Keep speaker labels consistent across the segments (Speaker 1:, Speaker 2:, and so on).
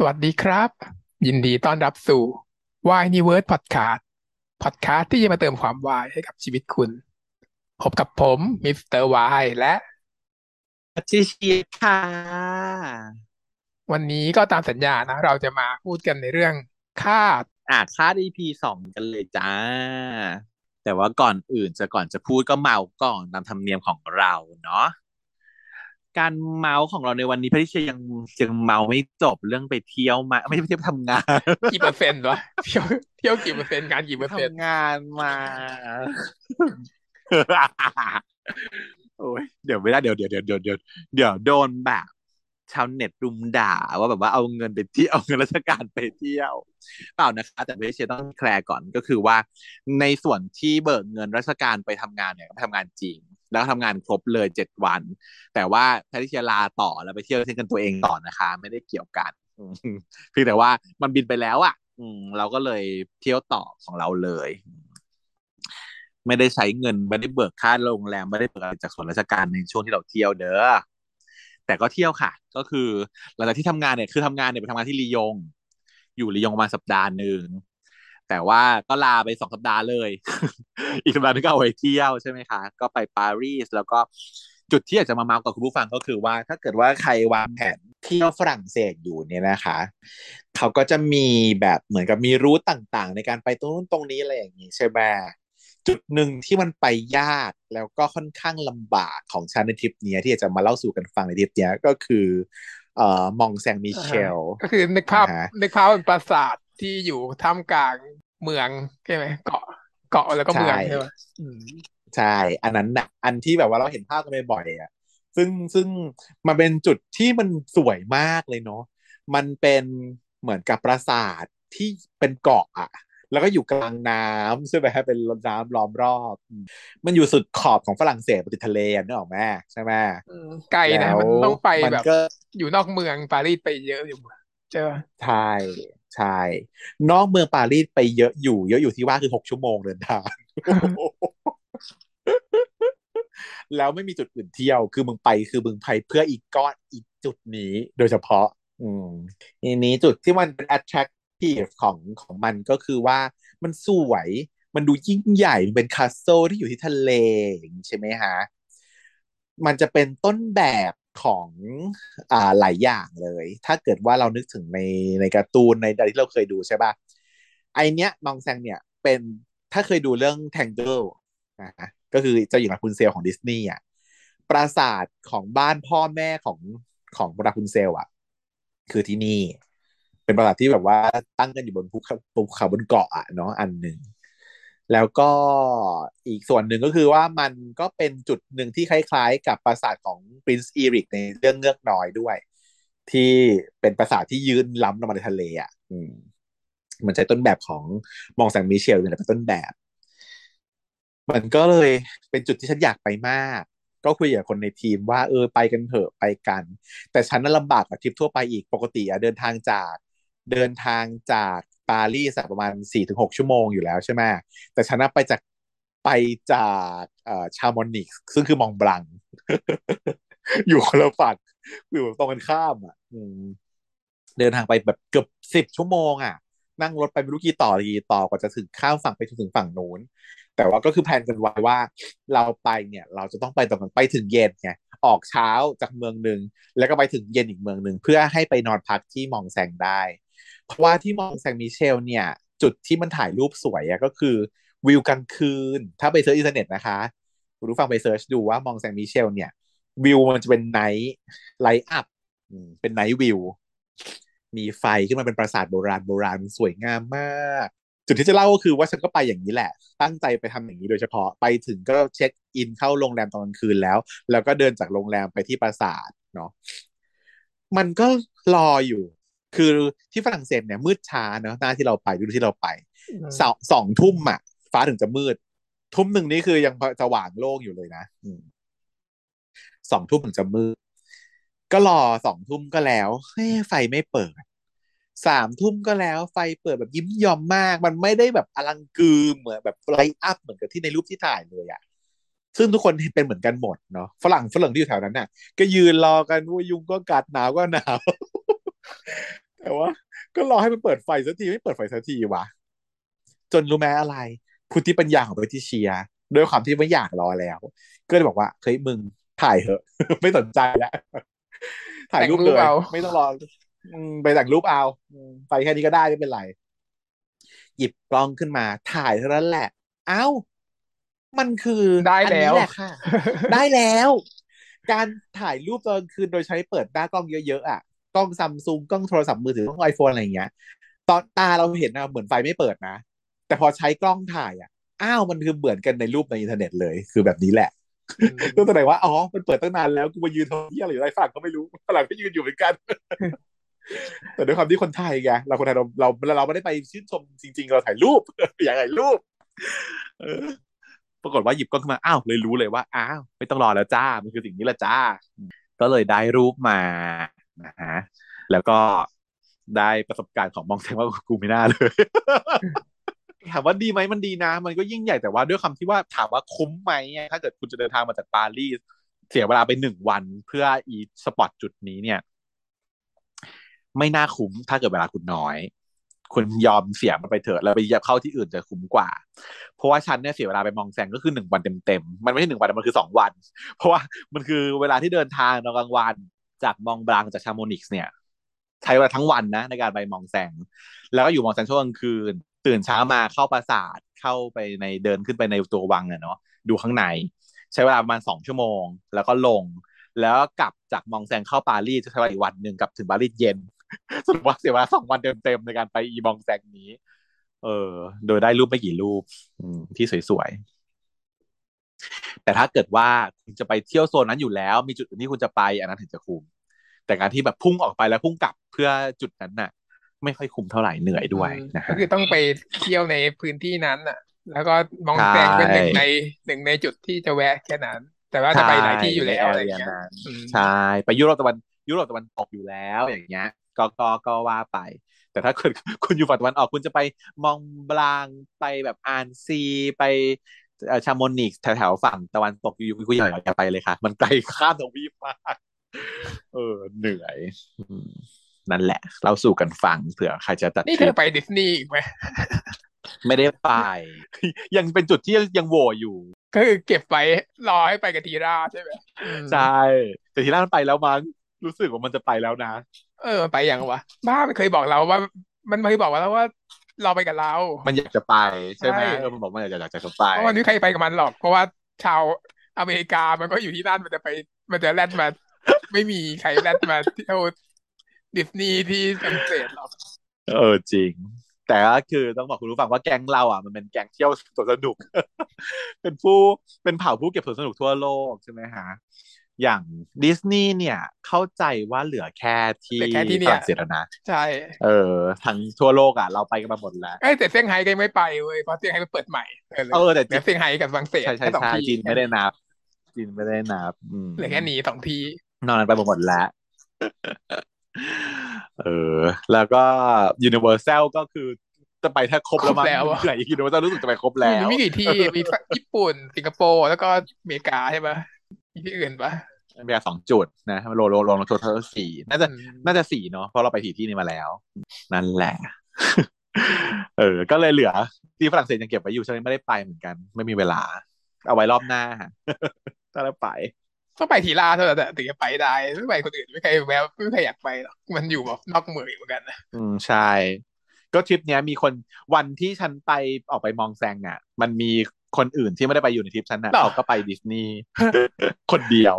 Speaker 1: สวัสดีครับ ยินดีต้อนรับสู่ Why n e w o r d Podcast Podcast ที่จะมาเติมความวายให้กับชีวิตคุณ พบกับผมมิสเตอร์วายและ
Speaker 2: ชิชิค่ะ
Speaker 1: วันนี้ก็ตามสัญญานะ เราจะมาพูดกันในเรื่องค่า
Speaker 2: อะค่า EP สองกันเลยจ้า แต่ว่าก่อนอื่นจะก่อนจะพูดก็เมาท์ก่อนตามธรรมเนียมของเราเนาะ การเมาของเราในวันนี้พระทิเชยยังยังเมาไม่จบเรื่องไปเที่ยวมาไม่ใช่ไปเที่ยวทำงาน
Speaker 1: กี่เปอร์เซ็นต์วะเที่ยวเที่ยวกี่เปอร์เซ็นต์งานกี่เปอร์เซ็นต์
Speaker 2: ทำงานมาโอ้ยเดี๋ยวไม่ได้เดี๋ยวเดี๋ยวเดี๋ยวเดี๋ยวเดี๋ยวเดี๋ยวโดนแบบชาวเน็ตรุมด่าว่าแบบว่าเอาเงินไปเที่ยวเอาเงินราชการไปเที่ยวเปล่านะคะ แต่เวชเชต้องแคลร์ก่อนก็คือว่า ในส่วนที่เบิกเงินราชการไปทำงานเนี่ยไปทำงานจริง แล้วทำงานครบเลยเจ็ดวัน แต่ว่าแพทย์ที่ลาต่อแล้วไปเที่ยวเที่ยวกันตัวเองต่อนะคะ ไม่ได้เกี่ยวกันอืมเพียงแต่ว่ามันบินไปแล้วอะ อืม เราก็เลยเที่ยวต่อของเราเลย ไม่ได้ใช้เงินไม่ได้เบิกค่าโรงแรมไม่ได้เบิกอะไรจากส่วนราชการในช่วงที่เราเที่ยวเด้อแต่ก็เที่ยวค่ะ ก็คือหลังจากที่ทำงานเนี่ยคือทำงานเนี่ยไปทำงานที่ลียง อยู่ลียงประมาณสัปดาห์หนึ่ง แต่ว่าก็ลาไปสองสัปดาห์เลย อีกสัปดาห์นึงก็เอาไปเที่ยวใช่ไหมคะ ก็ไปปารีสแล้วก็จุดที่อยากจะมาเมาส์กับคุณผู้ฟังก็คือว่า ถ้าเกิดว่าใครวางแผนเที่ยวฝรั่งเศสอยู่เนี่ยนะคะ เขาก็จะมีแบบเหมือนกับมีรูทต่างๆ ในการไปตรงนู้นตรงนี้อะไรอย่างนี้ใช่ไหมจุดหนึ่งที่มันไปยากแล้วก็ค่อนข้างลำบากของฉันในทริปเนี้ยที่จะมาเล่าสู่กันฟังในทริปเนี้ยก็คือ เอ่อมองแซงมิเชล
Speaker 1: ก็คือนึกภาพ
Speaker 2: อ่าฮะ
Speaker 1: นึกภาพเป็นปราสาท ที่อยู่ท่ามกลางเมืองใช่ไหมเกาะเกาะแล้วก็เมือง
Speaker 2: ใช่
Speaker 1: ใช่ไหมอืม
Speaker 2: ใช่ อันนั้นน่ะอันที่แบบว่าเราเห็นภาพกันบ่อยๆอะ ซึ่งซึ่งมันเป็นจุดที่มันสวยมากเลยเนาะมันเป็นเหมือนกับปราสาทที่เป็นเกาะอะแล้วก็อยู่กลางน้ำใช่ไหมฮะเป็นน้ำล้อมรอบอืมมันอยู่สุดขอบของฝรั่งเศสติดทะเลอะนึกออกไหมใช่ไหม
Speaker 1: อืมไกลนะ
Speaker 2: แล้ว
Speaker 1: มันต้องไป
Speaker 2: มัน
Speaker 1: แบบ
Speaker 2: ก็
Speaker 1: อยู่นอกเมืองปารีสไปเยอะอยู่ใช่ปะ
Speaker 2: ใช่ ใช่ นอกเมืองปารีสไปเยอะอยู่เยอะอยู่ที่ว่าคือหกชั่วโมงเดินทางแล้วไม่มีจุดอื่นเที่ยว คือมึงไปคือมึงไปเพื่ออีกก้อนอีกจุดนี้โดยเฉพาะ อืมทีนี้จุดที่มันเป็น attractive ของของมันก็คือว่ามันสวย มันดูยิ่งใหญ่ มันเป็น castle ที่อยู่ที่ทะเลใช่ไหมฮะ มันจะเป็นต้นแบบ ของอ่าหลายอย่างเลย ถ้าเกิดว่าเรานึกถึงในในการ์ตูนในอะไรที่เราเคยดูใช่ป่ะไอเนี้ย Mont Saint เนี่ยเป็นถ้าเคยดูเรื่อง Tangle นะก็คือเจ้าหญิงราพูนเซลของดิสนีย์อะปราสาทของบ้านพ่อแม่ของของราพูนเซลอะ คือที่นี่ เป็นปราสาทที่แบบว่าตั้งกันอยู่บนภูเขาบนเกาะอะเนาะอันหนึ่ง แล้วก็อีกส่วนหนึ่งก็คือว่ามันก็เป็นจุดหนึ่งที่คล้ายๆ กับปราสาทของ Prince Eric ในเรื่องเงือกน้อยด้วย ที่เป็นปราสาทที่ยืนล้ำลงมาในทะเลอะอืมมันใช้ต้นแบบของมองแซงมิเชลเนี่ยเป็นต้นแบบ มันก็เลยเป็นจุดที่ฉันอยากไปมาก ก็คุยกับคนในทีมว่าเออไปกันเถอะไปกัน แต่ฉันน่ะลำบากกว่าทริปทั่วไปอีกปกติอะเดินทางจากเดินทางจาก ปารีสประมาณสี่ถึงหกชั่วโมงอยู่แล้วใช่ไหมแต่ฉันน่ะไปจากไปจากชามอนิกซึ่งคือมองบลัง อยู่คนละฝั่งอยู่ตรงกันข้ามอะเดินทางไปแบบเกือบสิบชั่วโมงอะ นั่งรถไปไม่รู้กี่ต่อกี่ต่อกว่าจะถึงข้ามฝั่งไปถึงฝั่งนู้น แต่ว่าก็คือแพลนกันไว้ว่า เราไปเนี่ย เราจะต้องไปตรงกันไปถึงเย็นไงออกเช้าจากเมืองหนึ่งแล้วก็ไปถึงเย็นอีกเมืองหนึ่งเพื่อให้ไปนอนพักที่ Mont Saint ได้ เพราะว่าที่ Mont Saint-Michel เนี่ย จุดที่มันถ่ายรูปสวยอะก็คือวิวกลางคืน ถ้าไป search อินเทอร์เน็ตนะคะคุณผู้ฟังไป search ดูว่า Mont Saint-Michel เนี่ย วิวมันจะเป็น night light up เป็น night view มีไฟขึ้นมาเป็นปราสาทโบราณโบราณสวยงามาก จุดที่จะเล่าก็คือว่าฉันก็ไปอย่างนี้แหละ ตั้งใจไปทำอย่างนี้โดยเฉพาะไปถึงก็เช็คอินเข้าโรงแรมตอนกลางคืนแล้ว แล้วก็เดินจากโรงแรมไปที่ปราสาทเนาะมันก็รออยู่ คือที่ฝรั่งเศสเนี่ยมืดช้าเนาะหน้าที่เราไปดูที่เราไปสองสองทุ่มอะ ฟ้าถึงจะมืด ทุ่มหนึ่งนี่คือยังสว่างโล่งอยู่เลยนะอืมสองทุ่มถึงจะมืด ก็รอสองทุ่มก็แล้วเฮ้ยไฟไม่เปิดสามทุ่มก็แล้วไฟเปิดแบบยิ้มยอมมาก มันไม่ได้แบบอลังกือเหมือนแบบ light up เหมือนกับที่ในรูปที่ถ่ายเลยอะซึ่งทุกคนเป็นเหมือนกันหมดเนาะฝรั่งฝรั่งที่อยู่แถวนั้นน่ะ ก็ยืนรอกันว่ายุงก็กัดหนาวก็หนาว แต่ว่า ก็รอให้มันเปิดไฟสักทีไม่เปิดไฟสักทีวะจนรู้ไหมอะไรพุทธิปัญญาของเบติเชียด้วยความที่ไม่อยากรอแล้ว ก็เลยบอกว่าเฮ้ยมึงถ่ายเถอะ ไม่สนใจแล้วถ่ายรูปเลยไม่ต้องรอไปแต่งรูปเอาไปแค่นี้ก็ได้ไม่เป็นไร หยิบกล้องขึ้นมา ถ่ายเท่านั้นแหละ เอ้า มันคือ
Speaker 1: ได้แล้ว
Speaker 2: แหละค่ะ ได้แล้ว การถ่ายรูปตอนคืนโดยใช้เปิดหน้ากล้องเยอะๆอะ กล้องซัมซุงกล้องโทรศัพท์มือถือกล้องไอโฟนอะไรอย่างเงี้ย ตอนตาเราเห็นนะเหมือนไฟไม่เปิดนะ แต่พอใช้กล้องถ่ายอะอ้าวมันคือเหมือนกันในรูปในอินเทอร์เน็ตเลยคือแบบนี้แหละก็แสดงว่าอ๋อมันเปิดตั้งนานแล้วกูมายืนทำที่อะไรอยู่ไรฝั่งก็ไม่รู้ฝรั่งก็ยืนอยู่เหมือนกัน แต่ด้วยความที่คนไทยไงเราคนไทยเราเราเราไม่ได้ไปชื่นชมจริง ๆ เราถ่ายรูปอยากถ่ายรูปปรากฏว่าหยิบกล้องขึ้นมาอ้าวเลยรู้เลยว่าอ้าวไม่ต้องรอแล้วจ้ามันคือสิ่งนี้แหละจ้า ก็เลยได้รูปมา นะฮะแล้วก็ได้ประสบการณ์ของมองแทงว่ากูไม่น่าเลยถามว่าดีไหมมันดีนะ มันก็ยิ่งใหญ่แต่ว่าด้วยคำที่ว่าถามว่าคุ้มไหมถ้าเกิดคุณจะเดินทางมาจากปารีสเสียเวลาไปหนึ่งวันเพื่ออีสปอตจุดนี้เนี่ย ไม่น่าคุ้มถ้าเกิดเวลาคุณน้อย คุณยอมเสียมันไปเถอะแล้วไปเข้าที่อื่นจะคุ้มกว่า เพราะว่าฉันเนี่ยเสียเวลาไปมองแซงก็คือหนึ่งวันเต็มๆมันไม่ใช่หนึ่งวันมันคือสองวัน เพราะว่ามันคือเวลาที่เดินทางตอนกลางวัน จากมองบลังจากชาโมนิกส์เนี่ย ใช้เวลาทั้งวันนะในการไปมองแซงแล้วก็อยู่มองแซงช่วงกลางคืน ตื่นเช้ามาเข้าปราสาทเข้าไปในเดินขึ้นไปในตัววังอะเนาะดูข้างใน ใช้เวลาประมาณสองชั่วโมง แล้วก็ลง แล้วกลับจากมองแซงเข้าปารีสใช้เวลาอีกวันหนึ่งกลับถึงปารีสเย็นสรุปว่าเสียเวลาสองวันเต็มๆในการไปอีมองแซงนี้ เออ โดยได้รูปไม่กี่รูปที่สวยๆ แต่ถ้าเกิดว่าคุณจะไปเที่ยวโซนนั้นอยู่แล้ว มีจุดอื่นที่คุณจะไปอันนั้นถึงจะคุ้มแต่การที่แบบพุ่งออกไปแล้วพุ่งกลับเพื่อจุดนั้นน่ะ ไม่ค่อยคุ้มเท่าไหร่เหนื่อยด้วยนะ
Speaker 1: ก็คือต้องไปเที่ยวในพื้นที่นั้นอะ แล้วก็มองแสงเป็นหนึ่งในหนึ่งในจุดที่จะแวะแค่นั้น แต่ว่าจะไปหลายที่อยู่แล้วอะไรอย่างเงี้ย
Speaker 2: ใช่ไปยุโรปตะวันยุโรปตะวันตกอยู่แล้วอย่างเงี้ยก็ก็ก็ว่าไป แต่ถ้าคุณคุณอยู่ฝั่งตะวันออกคุณจะไปมองบลางไปแบบอานซีไป ชาโมนิกแถวๆฝั่งตะวันตกอยู่คุณอย่าอย่าไปเลยค่ะ มันไกลข้ามทวีปมากเออ เหนื่อยนั่นแหละ เราสู่กันฟังเผื่อใครจะตัด
Speaker 1: นี่เธอไปดิสนีย์อีกไหม
Speaker 2: ไม่ได้ไป ยังเป็นจุดที่ยังโหวอยู่
Speaker 1: ก็คือเก็บไปรอให้ไปกับทีราใช่ไหม
Speaker 2: ใช่แต่ทีรามันไปแล้วมั้งรู้สึกว่ามันจะไปแล้วนะ
Speaker 1: เออ ไปยังวะบ้ามันเคยบอกเราว่า มันเคยบอกว่าแล้วว่า เราไปกับเรา
Speaker 2: มันอยากจะไปใช่ไหมเออมันบอกมันอยากอยากจะไป
Speaker 1: เพราะวันนี้ใครไปกับมันหรอก เพราะว่าชาวอเมริกามันก็อยู่ที่นั่นมันจะไป มันจะแล่นมา ไม่มีใครแล่นมาเที่ยวดิสนีย์ที่ฝรั่งเศสหรอก
Speaker 2: เออจริง แต่ก็คือต้องบอกคุณผู้ฟังว่าแก๊งเราอะมันเป็นแก๊งเที่ยวสวนสนุก เป็นผู้เป็นเผ่าผู้เก็บสวนสนุกทั่วโลกใช่ไหมฮะ อย่างดิสนีย์เนี่ยเข้าใจว่าเหลือแค่ที่ฝรั่งเศสนะ
Speaker 1: ใช่
Speaker 2: เออทั้งทั่วโลกอะเราไปกันมาหมดแล้ว
Speaker 1: ไอ้แต่เซี่ยงไฮ้ก็ไม่ไปเว้ยเพราะเซี่ยงไฮ้มันเปิดใหม่
Speaker 2: เออแต่
Speaker 1: เซี่ยงไฮ้กับฝรั่งเศส
Speaker 2: ใช่ใช่ใช่จีนไม่ได้นับจีนไม่ได้นับ
Speaker 1: เหลือแค่นี้สองที่
Speaker 2: นอนไปหมดแล้วเออ แล้วก็ Universal ก็คือจะไปแทบครบแล้วมั้งไหน Universal รู้สึกจะไปครบแล้ว
Speaker 1: มีกี่ที่มีญี่ปุ่นสิงคโปร์แล้วก็อเมริกาใช่ปะมี ที่อื่นปะ
Speaker 2: อเมริกาสองจุดนะโลโลโลโล total สี่น่าจะน่าจะสี่เนาะเพราะเราไปถี่ที่นี้มาแล้ว นั่นแหละ เออ ก็เลยเหลือ ที่ฝรั่งเศสยังเก็บไว้อยู่ฉันไม่ได้ไปเหมือนกัน ไม่มีเวลา เอาไว้รอบหน้าถ้าได้ไป
Speaker 1: ต้องไปทีลาเท่านั้นถึงจะไปได้ไม่ไปคนอื่นไม่ใครแววไม่ใครอยากไปหรอกมันอยู่แบบนอกเมืองเหมือนกันนะ
Speaker 2: อืมใช่ ก็ทริปเนี้ยมีคนวันที่ฉันไปออกไปมองแซงอะ มันมี คนอื่นที่ไม่ได้ไปอยู่ในทริปฉันอะเขาก็ไปดิสนีย์คนเดียว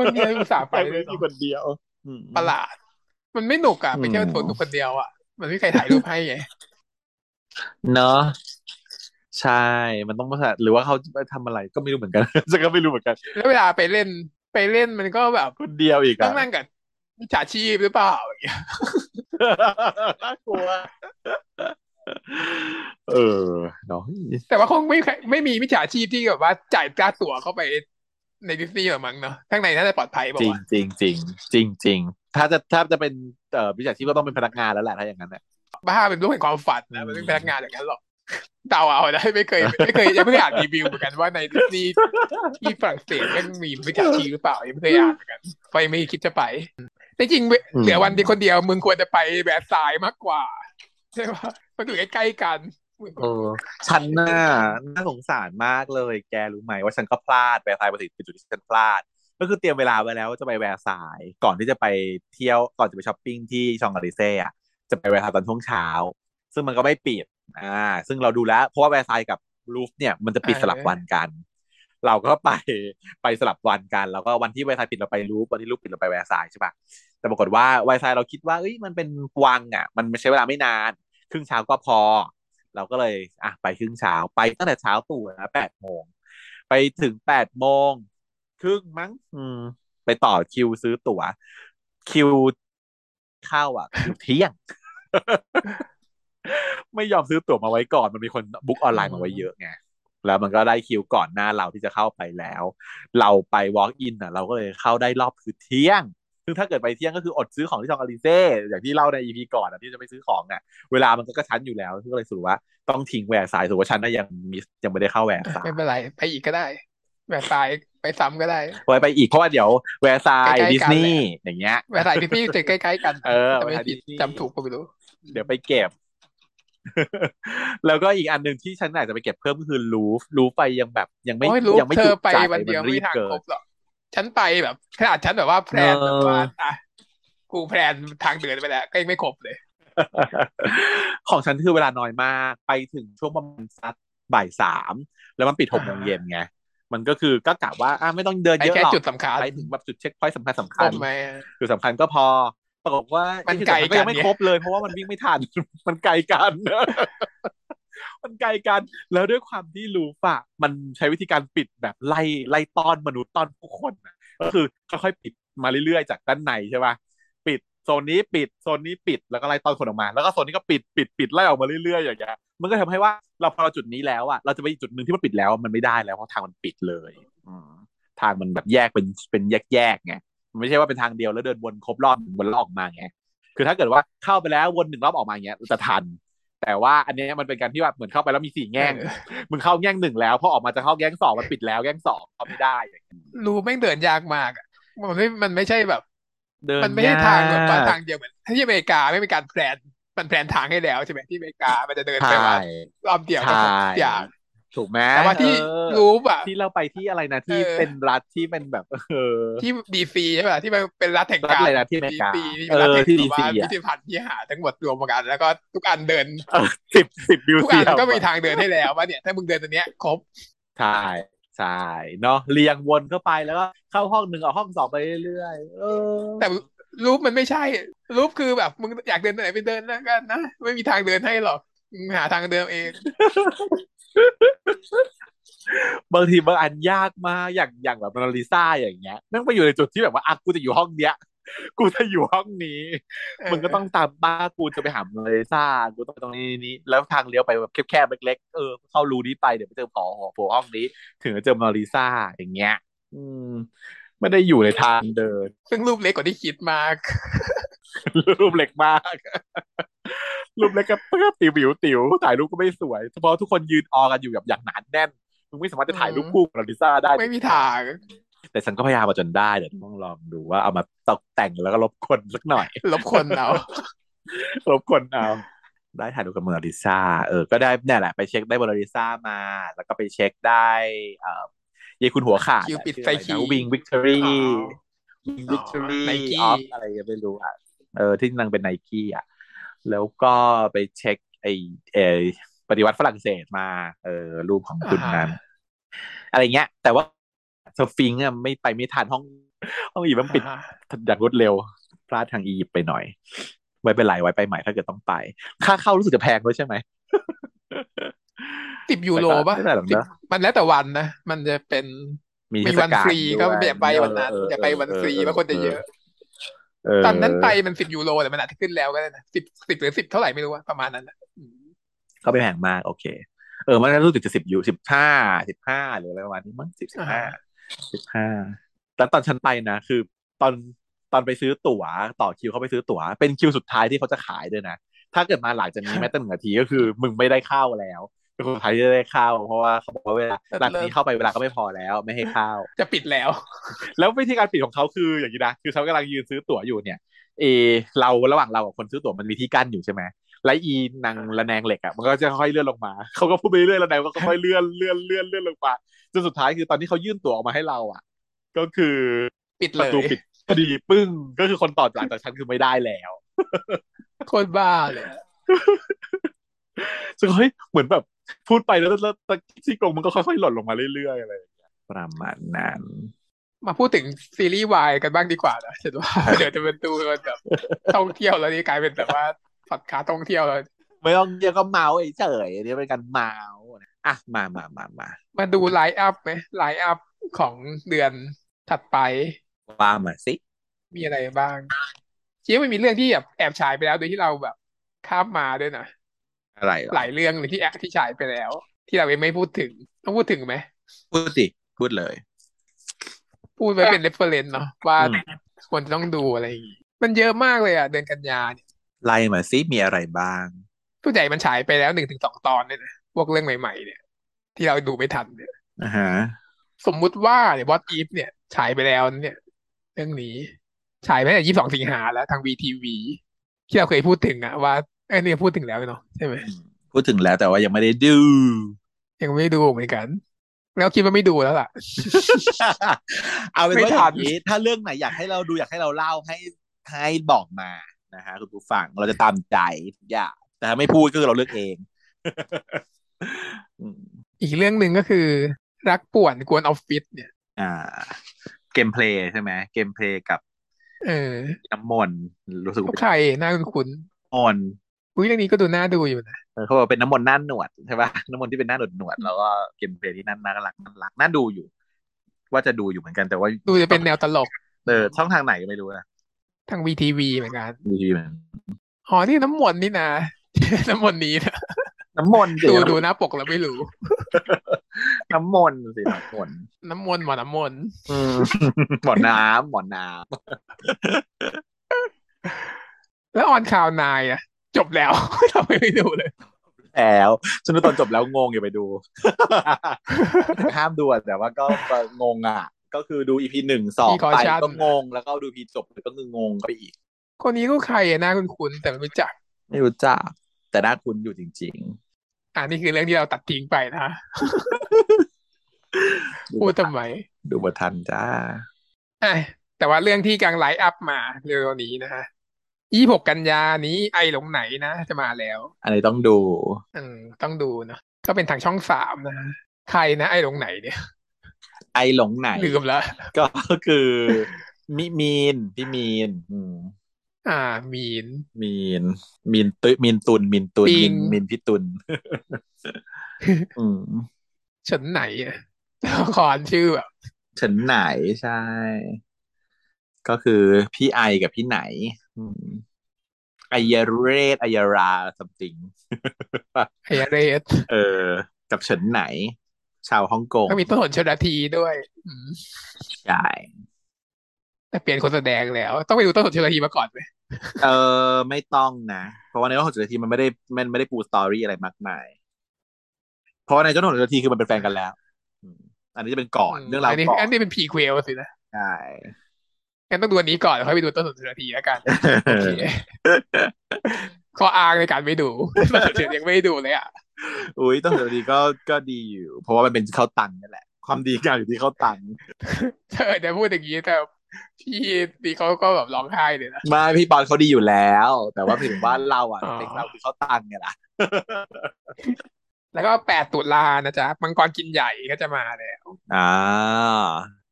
Speaker 1: คนเดียวอุตส่าห์ไป
Speaker 2: เลยคนเดียว
Speaker 1: ประหลาด มันไม่หนุกอะไปเที่ยวสวนหนุกคนเดียวอะมันไม่ใครถ่ายรูปให้ไง
Speaker 2: เนาะใช่ มันต้องมาหรือว่าเขาไปทำอะไรก็ไม่รู้เหมือนกันจะก็ไม่รู้เหมือนกัน
Speaker 1: แล้วเวลาไปเล่นไปเล่นมันก็แบบ
Speaker 2: คนเดียวอีก
Speaker 1: ต้องนั่งกับมิจฉาชีพหรือเปล่าอย่างเงี้ย
Speaker 2: น่ากลัว เออเนาะ
Speaker 1: แต่ว่าคงไม่ไม่มีมิจฉาชีพที่แบบว่าจ่ายค่าตั๋วเข้าไปในดิสนีย์หรอมั้งเนาะข้างในน่าจะปลอดภัยบอก
Speaker 2: ว่าจริงจริงจริงจริงถ้าจะถ้าจะเป็นเอ่อมิจฉาชีพก็ต้องเป็นพนักงานแล้วแหละถ้าอย่างนั้นเนี่ย
Speaker 1: บ้าเป็นรูปแห่งความฝันนะมันเป็นพนักงานอย่างนั้นหรอกเดาเอาได้ไม่เคยไม่เคยยังไม่เคยอ่านรีวิวเหมือนกันว่าในดิสนีย์ที่ฝรั่งเศสมันมีไม่จัดชีหรือเปล่ายังไม่เคยอ่านเหมือนกันไฟไม่คิดจะไปจริงๆเหลือวันที่คนเดียวมึงควรจะไปแบบสายมากกว่า ใช่ปะมันอยู่ใกล้ๆกัน
Speaker 2: เออฉันน่าน่าสงสารมากเลย แกรู้ไหมว่าฉันก็พลาดแวร์ซายน์เป็นจุดที่ฉันพลาด ก็คือเตรียมเวลาไว้แล้วว่าจะไปแวร์ซายน์ก่อนที่จะไปเที่ยวก่อนจะไปช้อปปิ้งที่ชองกาลิเซ่อะจะไปแวร์ซายน์ตอนช่วงเช้า ซึ่งมันก็ไม่ปิดอ่าซึ่งเราดูแล้ว เพราะว่าแวร์ซายน์กับลูฟเนี่ยมันจะปิดสลับวันกัน เราก็ไปไปสลับวันกัน แล้วก็วันที่แวร์ซายน์ปิดเราไปลูฟวันที่ลูฟปิดเราไปแวร์ซายน์ใช่ปะแต่ปรากฏว่าแวร์ซายน์เราคิดว่าเอ้ยมันเป็นวังอะ มันใช้เวลาไม่นาน ครึ่งเช้าก็พอ เราก็เลยอะไปครึ่งเช้าไปตั้งแต่เช้าตู่นะแปดโมงไปถึงแปดโมงครึ่งมั้ง อืม ไปต่อคิวซื้อตั๋ว คิวเข้าอะคิวเที่ยง ไม่ยอมซื้อตั๋วมาไว้ก่อน มันมีคนบุ๊กออนไลน์มาไว้เยอะไง แล้วมันก็ได้คิวก่อนหน้าเราที่จะเข้าไปแล้ว เราไป walk in อะ เราก็เลยเข้าได้รอบคือเที่ยง ซึ่งถ้าเกิดไปเที่ยงก็คืออดซื้อของที่ชองอาลีเซ่อย่างที่เล่าใน EP ก่อนอะที่จะไปซื้อของอะเวลามันก็กระชั้นอยู่แล้วก็เลยสรุปว่าต้องทิ้งแหวกสายถือว่าฉันน่ะยังมิสยังไม่ได้เข้าแหวกสาย
Speaker 1: ไม่เป็นไรไปอีกก็ได้แบบสายไปซ้ำก็ได้
Speaker 2: ไว้ไปอีกเพราะว่าเดี๋ยวแวร์ซาย
Speaker 1: ใกล้ๆกัน
Speaker 2: ดิสนีย์อย่างเงี้ย
Speaker 1: แบบสายที่พี่จะใกล้ๆกัน
Speaker 2: เออ
Speaker 1: จะไม่
Speaker 2: เวลา
Speaker 1: ผิด
Speaker 2: ดิสนีย์
Speaker 1: จำถูกก็ไม่รู้
Speaker 2: เดี๋ยวไปเก็บ แล้วก็อีกอันหนึ่งที่ฉันอยากจะไปเก็บเพิ่มก็คือลูฟลูฟไปยังแบบ ยังไม่
Speaker 1: โอ้ยรู้
Speaker 2: ยังไม่
Speaker 1: เธ
Speaker 2: จุ
Speaker 1: อไป
Speaker 2: ใจ
Speaker 1: วันเดียว
Speaker 2: มันรี
Speaker 1: ไม่
Speaker 2: บ
Speaker 1: ทาง
Speaker 2: เกิ
Speaker 1: คร
Speaker 2: น
Speaker 1: บหรอกฉันไปแบบขนาดฉันแบบว่าแพลน
Speaker 2: เออ
Speaker 1: แบบว่าอะกูแพลนทางเดินไปแล้ว ก็ยังไม่ครบเลย
Speaker 2: ของฉันคือเวลาน้อยมากไปถึงช่วงประมาณสักบ่ายสามแล้วมันปิดหกโมงเย็นไงมันก็คือก็กะว่าอะไม่ต้องเดิน
Speaker 1: ไป
Speaker 2: เยอะ
Speaker 1: แค่
Speaker 2: หรอก
Speaker 1: จุดสำคัญ
Speaker 2: ไปถึงแบบจุดเช็คพอยต์สำคัญสำ
Speaker 1: คร
Speaker 2: คัญ
Speaker 1: บไหม
Speaker 2: จุดสำคัญก็พอ ปรากฏว่า
Speaker 1: มัน
Speaker 2: จุด
Speaker 1: ไกล
Speaker 2: สำคัญก็ยังไม่
Speaker 1: กันไง
Speaker 2: ครบเลย เพราะว่ามันวิ่งไม่ทันมันไกลกันมันไกลกันแล้วด้วยความที่ลูฟอะมันใช้วิธีการปิดแบบไล่ไล่ต้อนมนุษย์ต้อนผู้คนน่ะก็คือค่อยๆปิดมาเรื่อยๆจากด้านในใช่ปะปิดโซนนี้ปิดโซนนี้ปิดแล้วก็ไล่ต้อนคนออกมา แล้วก็โซนนี้ก็ปิดปิดปิดไล่ออกมาเรื่อยๆอย่างเงี้ยมันก็ทำให้ว่าเราพอเราจุดนี้แล้วอะเราจะไปอีกจุดหนึ่งที่มันปิดแล้วมันไม่ได้แล้วเพราะทางมันปิดเลยอืมทางมันแบบแยกเป็นเป็นแยกๆไงมัน ไม่ใช่ว่าเป็นทางเดียวแล้วเดินวนครบรอบวนแล้วออกมาไงคือถ้าเกิดว่าเข้าไปแล้ววนหนึ่งรอบออกมาอย่างเงี้ยจะทัน แต่ว่าอันเนี้ยมันเป็นการที่แบบเหมือนเข้าไปแล้วมีสี่แง่ง
Speaker 1: เออ
Speaker 2: มึงเข้าแง่งหนึ่งแล้วพอออกมาจะเข้าแง่งสองมันปิดแล้วแง่งสองเข้าไม่ได้
Speaker 1: รู้แม่งเดินยากมากอะมันไม่มันไม่ใช่แบบ
Speaker 2: เดิน
Speaker 1: มันไม่ใช่ทางแบบว่า
Speaker 2: ยก
Speaker 1: ทางเดียวเหมือนที่อเมริกาไม่มีการแพลนมันแพลนทางให้แล้วใช่ไหมที่อเมริกามันจะเดิน
Speaker 2: ใช่
Speaker 1: ไปว่ารอบเดียวก็
Speaker 2: ใช่
Speaker 1: ครบทุกอย่าง
Speaker 2: ถูกไหม
Speaker 1: แต่ว่าที่
Speaker 2: เออ
Speaker 1: รูปอะ
Speaker 2: ที่เราไปที่อะไรนะที่
Speaker 1: เออ
Speaker 2: เป็นรัฐที่เป็นแบบเออ
Speaker 1: ที่ดีซีใช่ป่ะที่มันเป็นรัฐแห่ง
Speaker 2: รัฐ
Speaker 1: การ
Speaker 2: อะไรนะที่อเมริกา
Speaker 1: ดีซี
Speaker 2: เออ
Speaker 1: รัฐแห่ง
Speaker 2: ที่
Speaker 1: แบบว่า
Speaker 2: DC อะ
Speaker 1: พิพิธภัณฑ์ที่หาทั้งหมดรวมกันแล้วก็ทุกอันเดิน
Speaker 2: เออสิบสิบบิว
Speaker 1: ทุก
Speaker 2: เซี
Speaker 1: อัน
Speaker 2: ยม
Speaker 1: ก็มีทางเดินให้แล้วว่าเนี่ยถ้ามึงเดินตัวเนี้ยครบ
Speaker 2: ใช่ใช่เนาะเรียงวนเข้าไปแล้วก็เข้าห้องหนึ่งออกห้องสองไปเรื่อยๆเออ
Speaker 1: แต่รูปมันไม่ใช่ รูปคือแบบมึงอยากเดินตรงไหนไปเดินแล้วกันนะ ไม่มีทางเดินให้หรอกมึงหาทางเดินเอง
Speaker 2: บางทีบางอันยากมากอย่างอย่างแบบโมนาลิซาอย่างเงี้ยแม่งไปอยู่ในจุดที่แบบว่าอะกูจะอยู่ห้องเนี้ย กูจะอยู่ห้องนี้
Speaker 1: เออ
Speaker 2: มึงก็ต้องตามบ้ากูจะไปหาโมนาลิซากูต้องไปตรงนี้นี้แล้วทางเลี้ยวไปแบบแคบๆเล็กๆเออเข้ารูนี้ไปเดี๋ยวไปเจอผอหอโผห้องนี้ ถึงจะเจอโมนาลิซาอย่างเงี้ย อืมไม่ได้อยู่ในทางเดิน
Speaker 1: ซึ่งรูปเล็กกว่าที่คิดมาก
Speaker 2: รูปเล็กมาก รูปเล็กก็เปื้อติ๋วติ๋วติ๋วถ่ายรูปก็ไม่สวยเพราะทุกคนยืนออกันอยู่แบบอย่างหนาแน่นมึงไม่สามารถจะถ่ายรูปคู่กับโมนาลิซาได้
Speaker 1: ไม่มีทาง
Speaker 2: แต่ฉันก็พยายามมาจนได้เดี๋ยวต้องลองดูว่าเอามาตกแต่งแล้วก็ลบคนสักหน่อย
Speaker 1: ลบคนเอา
Speaker 2: ลบคนเอา ได้ถ่ายรูปกับโมนาลิซาเออก็ได้เนี่ยแหละไปเช็คได้โมนาลิซามา แล้วก็ไปเช็คได้เอ่อเยคุณหัวขาด
Speaker 1: คิวปิด
Speaker 2: ชื่อ
Speaker 1: ไซ
Speaker 2: อะไร
Speaker 1: คี
Speaker 2: นะวิงวิกตอรี่
Speaker 1: อ๋อ
Speaker 2: วิงวิกตอรี่
Speaker 1: Nike
Speaker 2: ออฟอะไรก็ไม่รู้อะเออที่นางเป็นไนกี้อะ แล้วก็ไปเช็คไอเออปฏิวัติฝรั่งเศสมา เออรูปของคุณนั้นอะไรเงี้ย แต่ว่าสฟิงค์อะไม่ไปไม่ทันห้องห้องอียิปต์มันปิด
Speaker 1: อ่า
Speaker 2: อย่างรวดเร็ว พลาดทางอียิปต์ไปหน่อย ไว้เป็นไรไว้ไปใหม่ถ้าเกิดต้องไป ค่าเข้ารู้สึกจะแพงด้วยใช่ไหม
Speaker 1: สิบยูโรป่ะ
Speaker 2: ไม่ได้หรอก
Speaker 1: สิบ
Speaker 2: นะ
Speaker 1: มันแล้วแต่วันนะ มันจะเป็น
Speaker 2: มี
Speaker 1: มี
Speaker 2: เทศ
Speaker 1: วัน
Speaker 2: กาล
Speaker 1: ฟรีก็
Speaker 2: ด้วย
Speaker 1: อย่าไปวันนั้น
Speaker 2: เออ
Speaker 1: อย่าไปวันฟรี
Speaker 2: เออ
Speaker 1: เพราะคนจะเยอะ
Speaker 2: เออ
Speaker 1: ตอนนั้นไปมันสิบยูโรแต่มันอาจจะขึ้นแล้วก็ได้นะสิบสิบหรือสิบเท่าไหร่ไม่รู้อะประมาณนั้นนะอืม
Speaker 2: ก็ไม่แพงมากโอเค เออ มันรู้สึกจะสิบยูสิบห้าสิบห้าหรืออะไรประมาณนี้มั้งสิบสิบห้าสิบห้าแล้วตอนฉันไปนะคือตอนตอนไปซื้อตั๋วต่อคิวเข้าไปซื้อตั๋ว เป็นคิวสุดท้ายที่เขาจะขายด้วยนะ ถ้าเกิดมาหลังจากนี้แม้แต่หนึ่งนาทีก็คือ มึงไม่ได้เข้าแล้วเป็น คนไทยที่ได้เข้าเพราะว่าเขาบอกว่าเวลาร้านนี้เข้าไปเวลาก็ไม่พอแล้ว ไม่ให้เข้า
Speaker 1: จะปิดแล้ว
Speaker 2: แล้ววิธีการปิดของเขาคืออย่างนี้นะคือเขากำลังยืนซื้อตั๋วอยู่เนี่ยเอเราระหว่างเรากับคนซื้อตั๋วมันมีที่กั้นอยู่ใช่ไหมและอีนางระแนงเหล็กอะมันก็จะค่อยเลื่อนลงมาเขาก็พูดไปเรื่อยระแนงก็ค่อยเลื่อนเลื่อนเลื่อนเลื่อนลงมาจนสุดท้ายคือตอนที่เขายื่นตั๋วออกมาให้เราอะ ก็คือ
Speaker 1: ปิด
Speaker 2: ป
Speaker 1: เล
Speaker 2: ระตู
Speaker 1: ย
Speaker 2: ปิดพอดีปึ้งก็คือคนต่อหลังจากฉันคือไม่ได้แล้ว
Speaker 1: โคตรบ้าเลย
Speaker 2: ซึ่งเฮ้ยเหมือนแบบ พูดไปแล้วแล้วแล้วซี่โครงมันก็ค่อยๆหล่นลงมาเรื่อยๆอะไรอย่างเงี้ยประมาณนั้น
Speaker 1: มาพูดถึงซีรีส์วายกันบ้างดีกว่านะฉันว่าเดี๋ยวจะเป็นตูกันแบบท่องเที่ยวแล้วนี่กลายเป็นแบบว่าพอดคาสต์ท่องเที่ยวแล้ว
Speaker 2: ไม่ต้องเรียกก็เมาส์เฉยๆอันนี้เป็นการเมาส์นะอะมามามามา
Speaker 1: มาดู line up ไหม line up ของเดือนถัดไป
Speaker 2: ว่ามาสิ
Speaker 1: มีอะไรบ้างคิดว่ามันมีเรื่องที่แบบแอบฉายไปแล้วโดยที่เราแบบข้ามมาด้วยนะ
Speaker 2: อะไรเหรอ
Speaker 1: หลายเรื่องเลยที่แอบที่ฉายไปแล้ว ที่เรายังไม่พูดถึง ต้องพูดถึงไหม
Speaker 2: พูดสิ พูดเลย
Speaker 1: พูดไว้เป็น reference เนาะว่า
Speaker 2: อืม
Speaker 1: ควรจะต้องดูอะไรอย่างงี้มันเยอะมากเลยอะ เดือนกันยาเนี่ย
Speaker 2: ไล่มาสิมีอะไรบ้าง
Speaker 1: ส่วนใหญ่มันฉายไปแล้วหนึ่งถึงสองตอนเนี่ยนะพวกเรื่องใหม่ ๆ เนี่ย ที่เราดูไม่ทันเนี่ย
Speaker 2: อ่าฮะ
Speaker 1: สมมุติว่าเนี่ย What If เนี่ยฉายไปแล้วเนี่ย เรื่องนี้ฉายไปตั้งแต่ยี่สิบสองสิงหาแล้วทาง VTV ที่เราเคยพูดถึงอะว่า เออเนี่ยพูดถึงแล้วเนาะใช่ไหม
Speaker 2: พูดถึงแล้วแต่ว่ายังไม่ได้ดู
Speaker 1: ยังไม่ดูเหมือนกัน แล้วคิดว่าไม่ดูแล้วล่ะ
Speaker 2: เอาเป็น
Speaker 1: ไม่
Speaker 2: ว่าอ
Speaker 1: ทั
Speaker 2: ย่านงนี้ถ้าเรื่องไหนอยากให้เราดูอยากให้เราเล่าให้ให้บอกมานะฮะคุณผู้ฟังเราจะตามใจทุกอย่างแต่ถ้าไม่พูดก็คือเราเลือกเองอืม
Speaker 1: อีกเรื่องหนึ่งก็คือ รักป่วนกวนออฟฟิศเนี่ย
Speaker 2: อ่า เกมเพลย์ใช่ไหมเกมเพลย์กับ
Speaker 1: เออ
Speaker 2: น้ำมนต์รู้สึก
Speaker 1: เขา
Speaker 2: ว่าเป็น
Speaker 1: ใครน่าคุ้น
Speaker 2: น้ำมนต์
Speaker 1: ๆ อุ้ยเรื่องนี้ก็ดูน่าดูอยู่นะ
Speaker 2: เออเขาบอกเป็นน้ำมนต์หน้าหนวดใช่ปะน้ำมนต์ที่เป็นหน้าหนวดหนวดๆแล้วก็เกมเพลย์ที่น่าน่ารักน่ารักน่าดูอยู่ ว่าจะดูอยู่เหมือนกันแต่ว่า
Speaker 1: ดูจะเป็นแนวตลก
Speaker 2: เออช่องทางไหนก็ไม่รู้นะ
Speaker 1: ทาง VTV เหมือนกัน
Speaker 2: มีทีมัน
Speaker 1: อ๋อนี่น้ำมนต์นี่นะน้ำมนต์นี้นะ
Speaker 2: น้ำมนต์สิ
Speaker 1: ดูดูหน้าปกแล้วไม่รู้
Speaker 2: น้ำมนต์สิน้ำมนต์
Speaker 1: น้ำมนต์หมอน้ำมนต์
Speaker 2: อืมหมอน้ำหมอน้
Speaker 1: แล้วออนข่าวนายอะ จบแล้วทำไมไม่ดูเลยำ
Speaker 2: แล้วฉันดูตอนจบแล้วงงอย่าไปดู ห้ามดูอะแต่ว่าก็งงอะ ก็คือดูอีพีหนึ่งสอง
Speaker 1: มี
Speaker 2: ไป
Speaker 1: caution
Speaker 2: ก็งง แล้วก็ดูพีจบก็คืองงก็ไปอีก
Speaker 1: คนนี้ก็ใครอะน่าคุ้นๆแต่ไม่รู้จัก
Speaker 2: ไม่รู้จัก แต่น่าคุ้นอยู่จริง
Speaker 1: อ่านี่คือเรื่องที่เราตัดทิ้งไปนะ
Speaker 2: ๆ
Speaker 1: พูดทำไม
Speaker 2: ดูมาทันจ้า
Speaker 1: อะแต่ว่าเรื่องที่กำลังไลฟ์อัพมาเร็วๆนี้นะฮะ ยี่หกกันยานี้ไอหลงไหนนะจะมาแล้ว
Speaker 2: อันนี้ต้องดู
Speaker 1: อืมต้องดูเนอะก็เป็นทางช่องสามนะฮะใครนะไอหลงไหนเนี่ย
Speaker 2: ไอหลงไหน
Speaker 1: ลืมแล้ว
Speaker 2: ก็คือมิมีนพี่มีน อืม
Speaker 1: อ่า มีน
Speaker 2: มีน มีนตุมีนตุนมีนตุน
Speaker 1: ปิ
Speaker 2: มี
Speaker 1: ง
Speaker 2: นมีนพี่ตุน อืม
Speaker 1: ฉันไหนอะละครชื่อแบบ
Speaker 2: ฉันไหนใช่ ก็คือพี่ไอกับพี่ไหน อืมไอยาเรศไอยารา something
Speaker 1: ไอเรส
Speaker 2: เออ กับฉันไหน ชาวฮ่องกง
Speaker 1: ก็มีต้นหนชลทีด้วยอืม
Speaker 2: ใช่
Speaker 1: แต่เปลี่ยนคนแสดงแล้ว ต้องไปดูต้นหนชลทีมาก่อนไหม
Speaker 2: เออ ไม่ต้องนะ เพราะว่าในรอบหกสิบนาทีมันไม่ได้มันไม่ได้ปู story อะไรมากมาย เพราะว่าในเจ้าหนุ่มนาทีคือมันเป็นแฟนกันแล้วอืมอันนี้จะเป็นก่อน
Speaker 1: อืม
Speaker 2: เรื่องราว
Speaker 1: อันนี้
Speaker 2: ก่อน
Speaker 1: อันนี้เป็น prequel สินะ
Speaker 2: ใช่
Speaker 1: งั้นต้องดูอันนี้ก่อนแล้วค่อยไปดูต้นหนชลทีแล้วกันโอเคข้ออ้างในการไม่ดูต้นหนชลทียังไม่ได้ดูเลยอะ
Speaker 2: อุ้ยต้นนาทีก็ก็ดีอยู่ เพราะว่ามันเป็นเข้าตังค์นั่นแหละ ความดีงามอยู่ที่เข้าตังค์
Speaker 1: เธอจะพูดอย่างนี้แต่พี่ดีเขาก็แบบร้องไห้เลยนะ
Speaker 2: ไม่พี่ปอนเขาดีอยู่แล้ว แต่ว่าถึงบ้านเราอะ
Speaker 1: อ๋อ
Speaker 2: เด็กเราคือเข้าตังค์ไงล่ะ
Speaker 1: แล้วก็แปดตุลานะจ๊ะมังกรกินใหญ่ก็จะมาแล้ว
Speaker 2: อ่า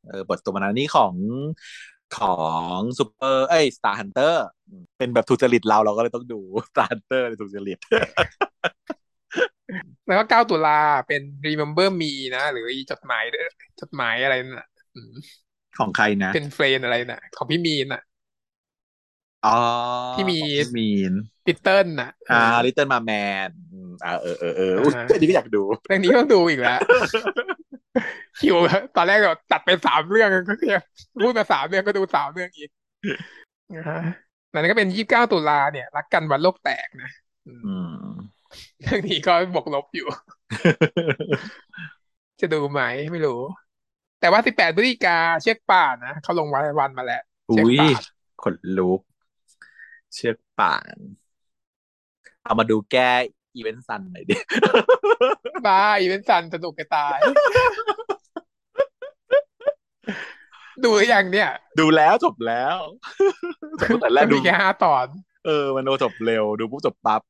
Speaker 2: เออบทตัวมันนี้ของ ของซูเปอร์เอ้ย Star Hunter เป็นแบบถูกจริตเราเราก็เลยต้องดูสตาร์ฮันเตอร์ถูกจริต
Speaker 1: แล้วก็เก้าตุลาเป็น Remember Me นะ หรืออีจดหมายจดหมายอะไรน่ะอืม
Speaker 2: ของใครนะ
Speaker 1: เป็นเฟรนอะไรน่ะ ของพี่มีนน่ะ
Speaker 2: อ๋อ
Speaker 1: ที่มี
Speaker 2: ของพี่มีน
Speaker 1: ติตเติ้ลน่ะ
Speaker 2: อ่า
Speaker 1: เออ
Speaker 2: ลิตเติ้ลมาแมน อ่าเออเออเอออุ๊ย
Speaker 1: อ่าฮะ
Speaker 2: อันนี้ก็อยากดู
Speaker 1: เรื่องนี้ก็ต้องดูอีกแล้วคิวตอนแรกเราตัดไปสามเรื่องก็คือพูดมาสามเรื่องก็ดูสามเรื่องอีกนะฮะแล้วนั่นก็เป็นยี่สิบเก้าตุลาเนี่ย รักกันวันโลกแตกนะอืม
Speaker 2: อืม
Speaker 1: เรื่องนี้ก็บวกลบอยู่ จะดูไหมไม่รู้ แต่ว่าสิบแปดพฤศจิกาเชือกป่านนะเขาลงวันวันมาแล้วเชือก
Speaker 2: อุ้ย
Speaker 1: ป่าน
Speaker 2: ขนลุกเชือกป่านเอามาดูแก้ Even Sun หน่อยดิ
Speaker 1: บ้า Even Sun สนุกจะตาย ดูหรือยังเนี่ย
Speaker 2: ดูแล้วจบแล้วจบตั้งแต่แรก
Speaker 1: มัน
Speaker 2: ดู
Speaker 1: มีแค่ห้าตอน
Speaker 2: เออ มันโดนจบเร็ว ดูปุ๊บจบปั๊บ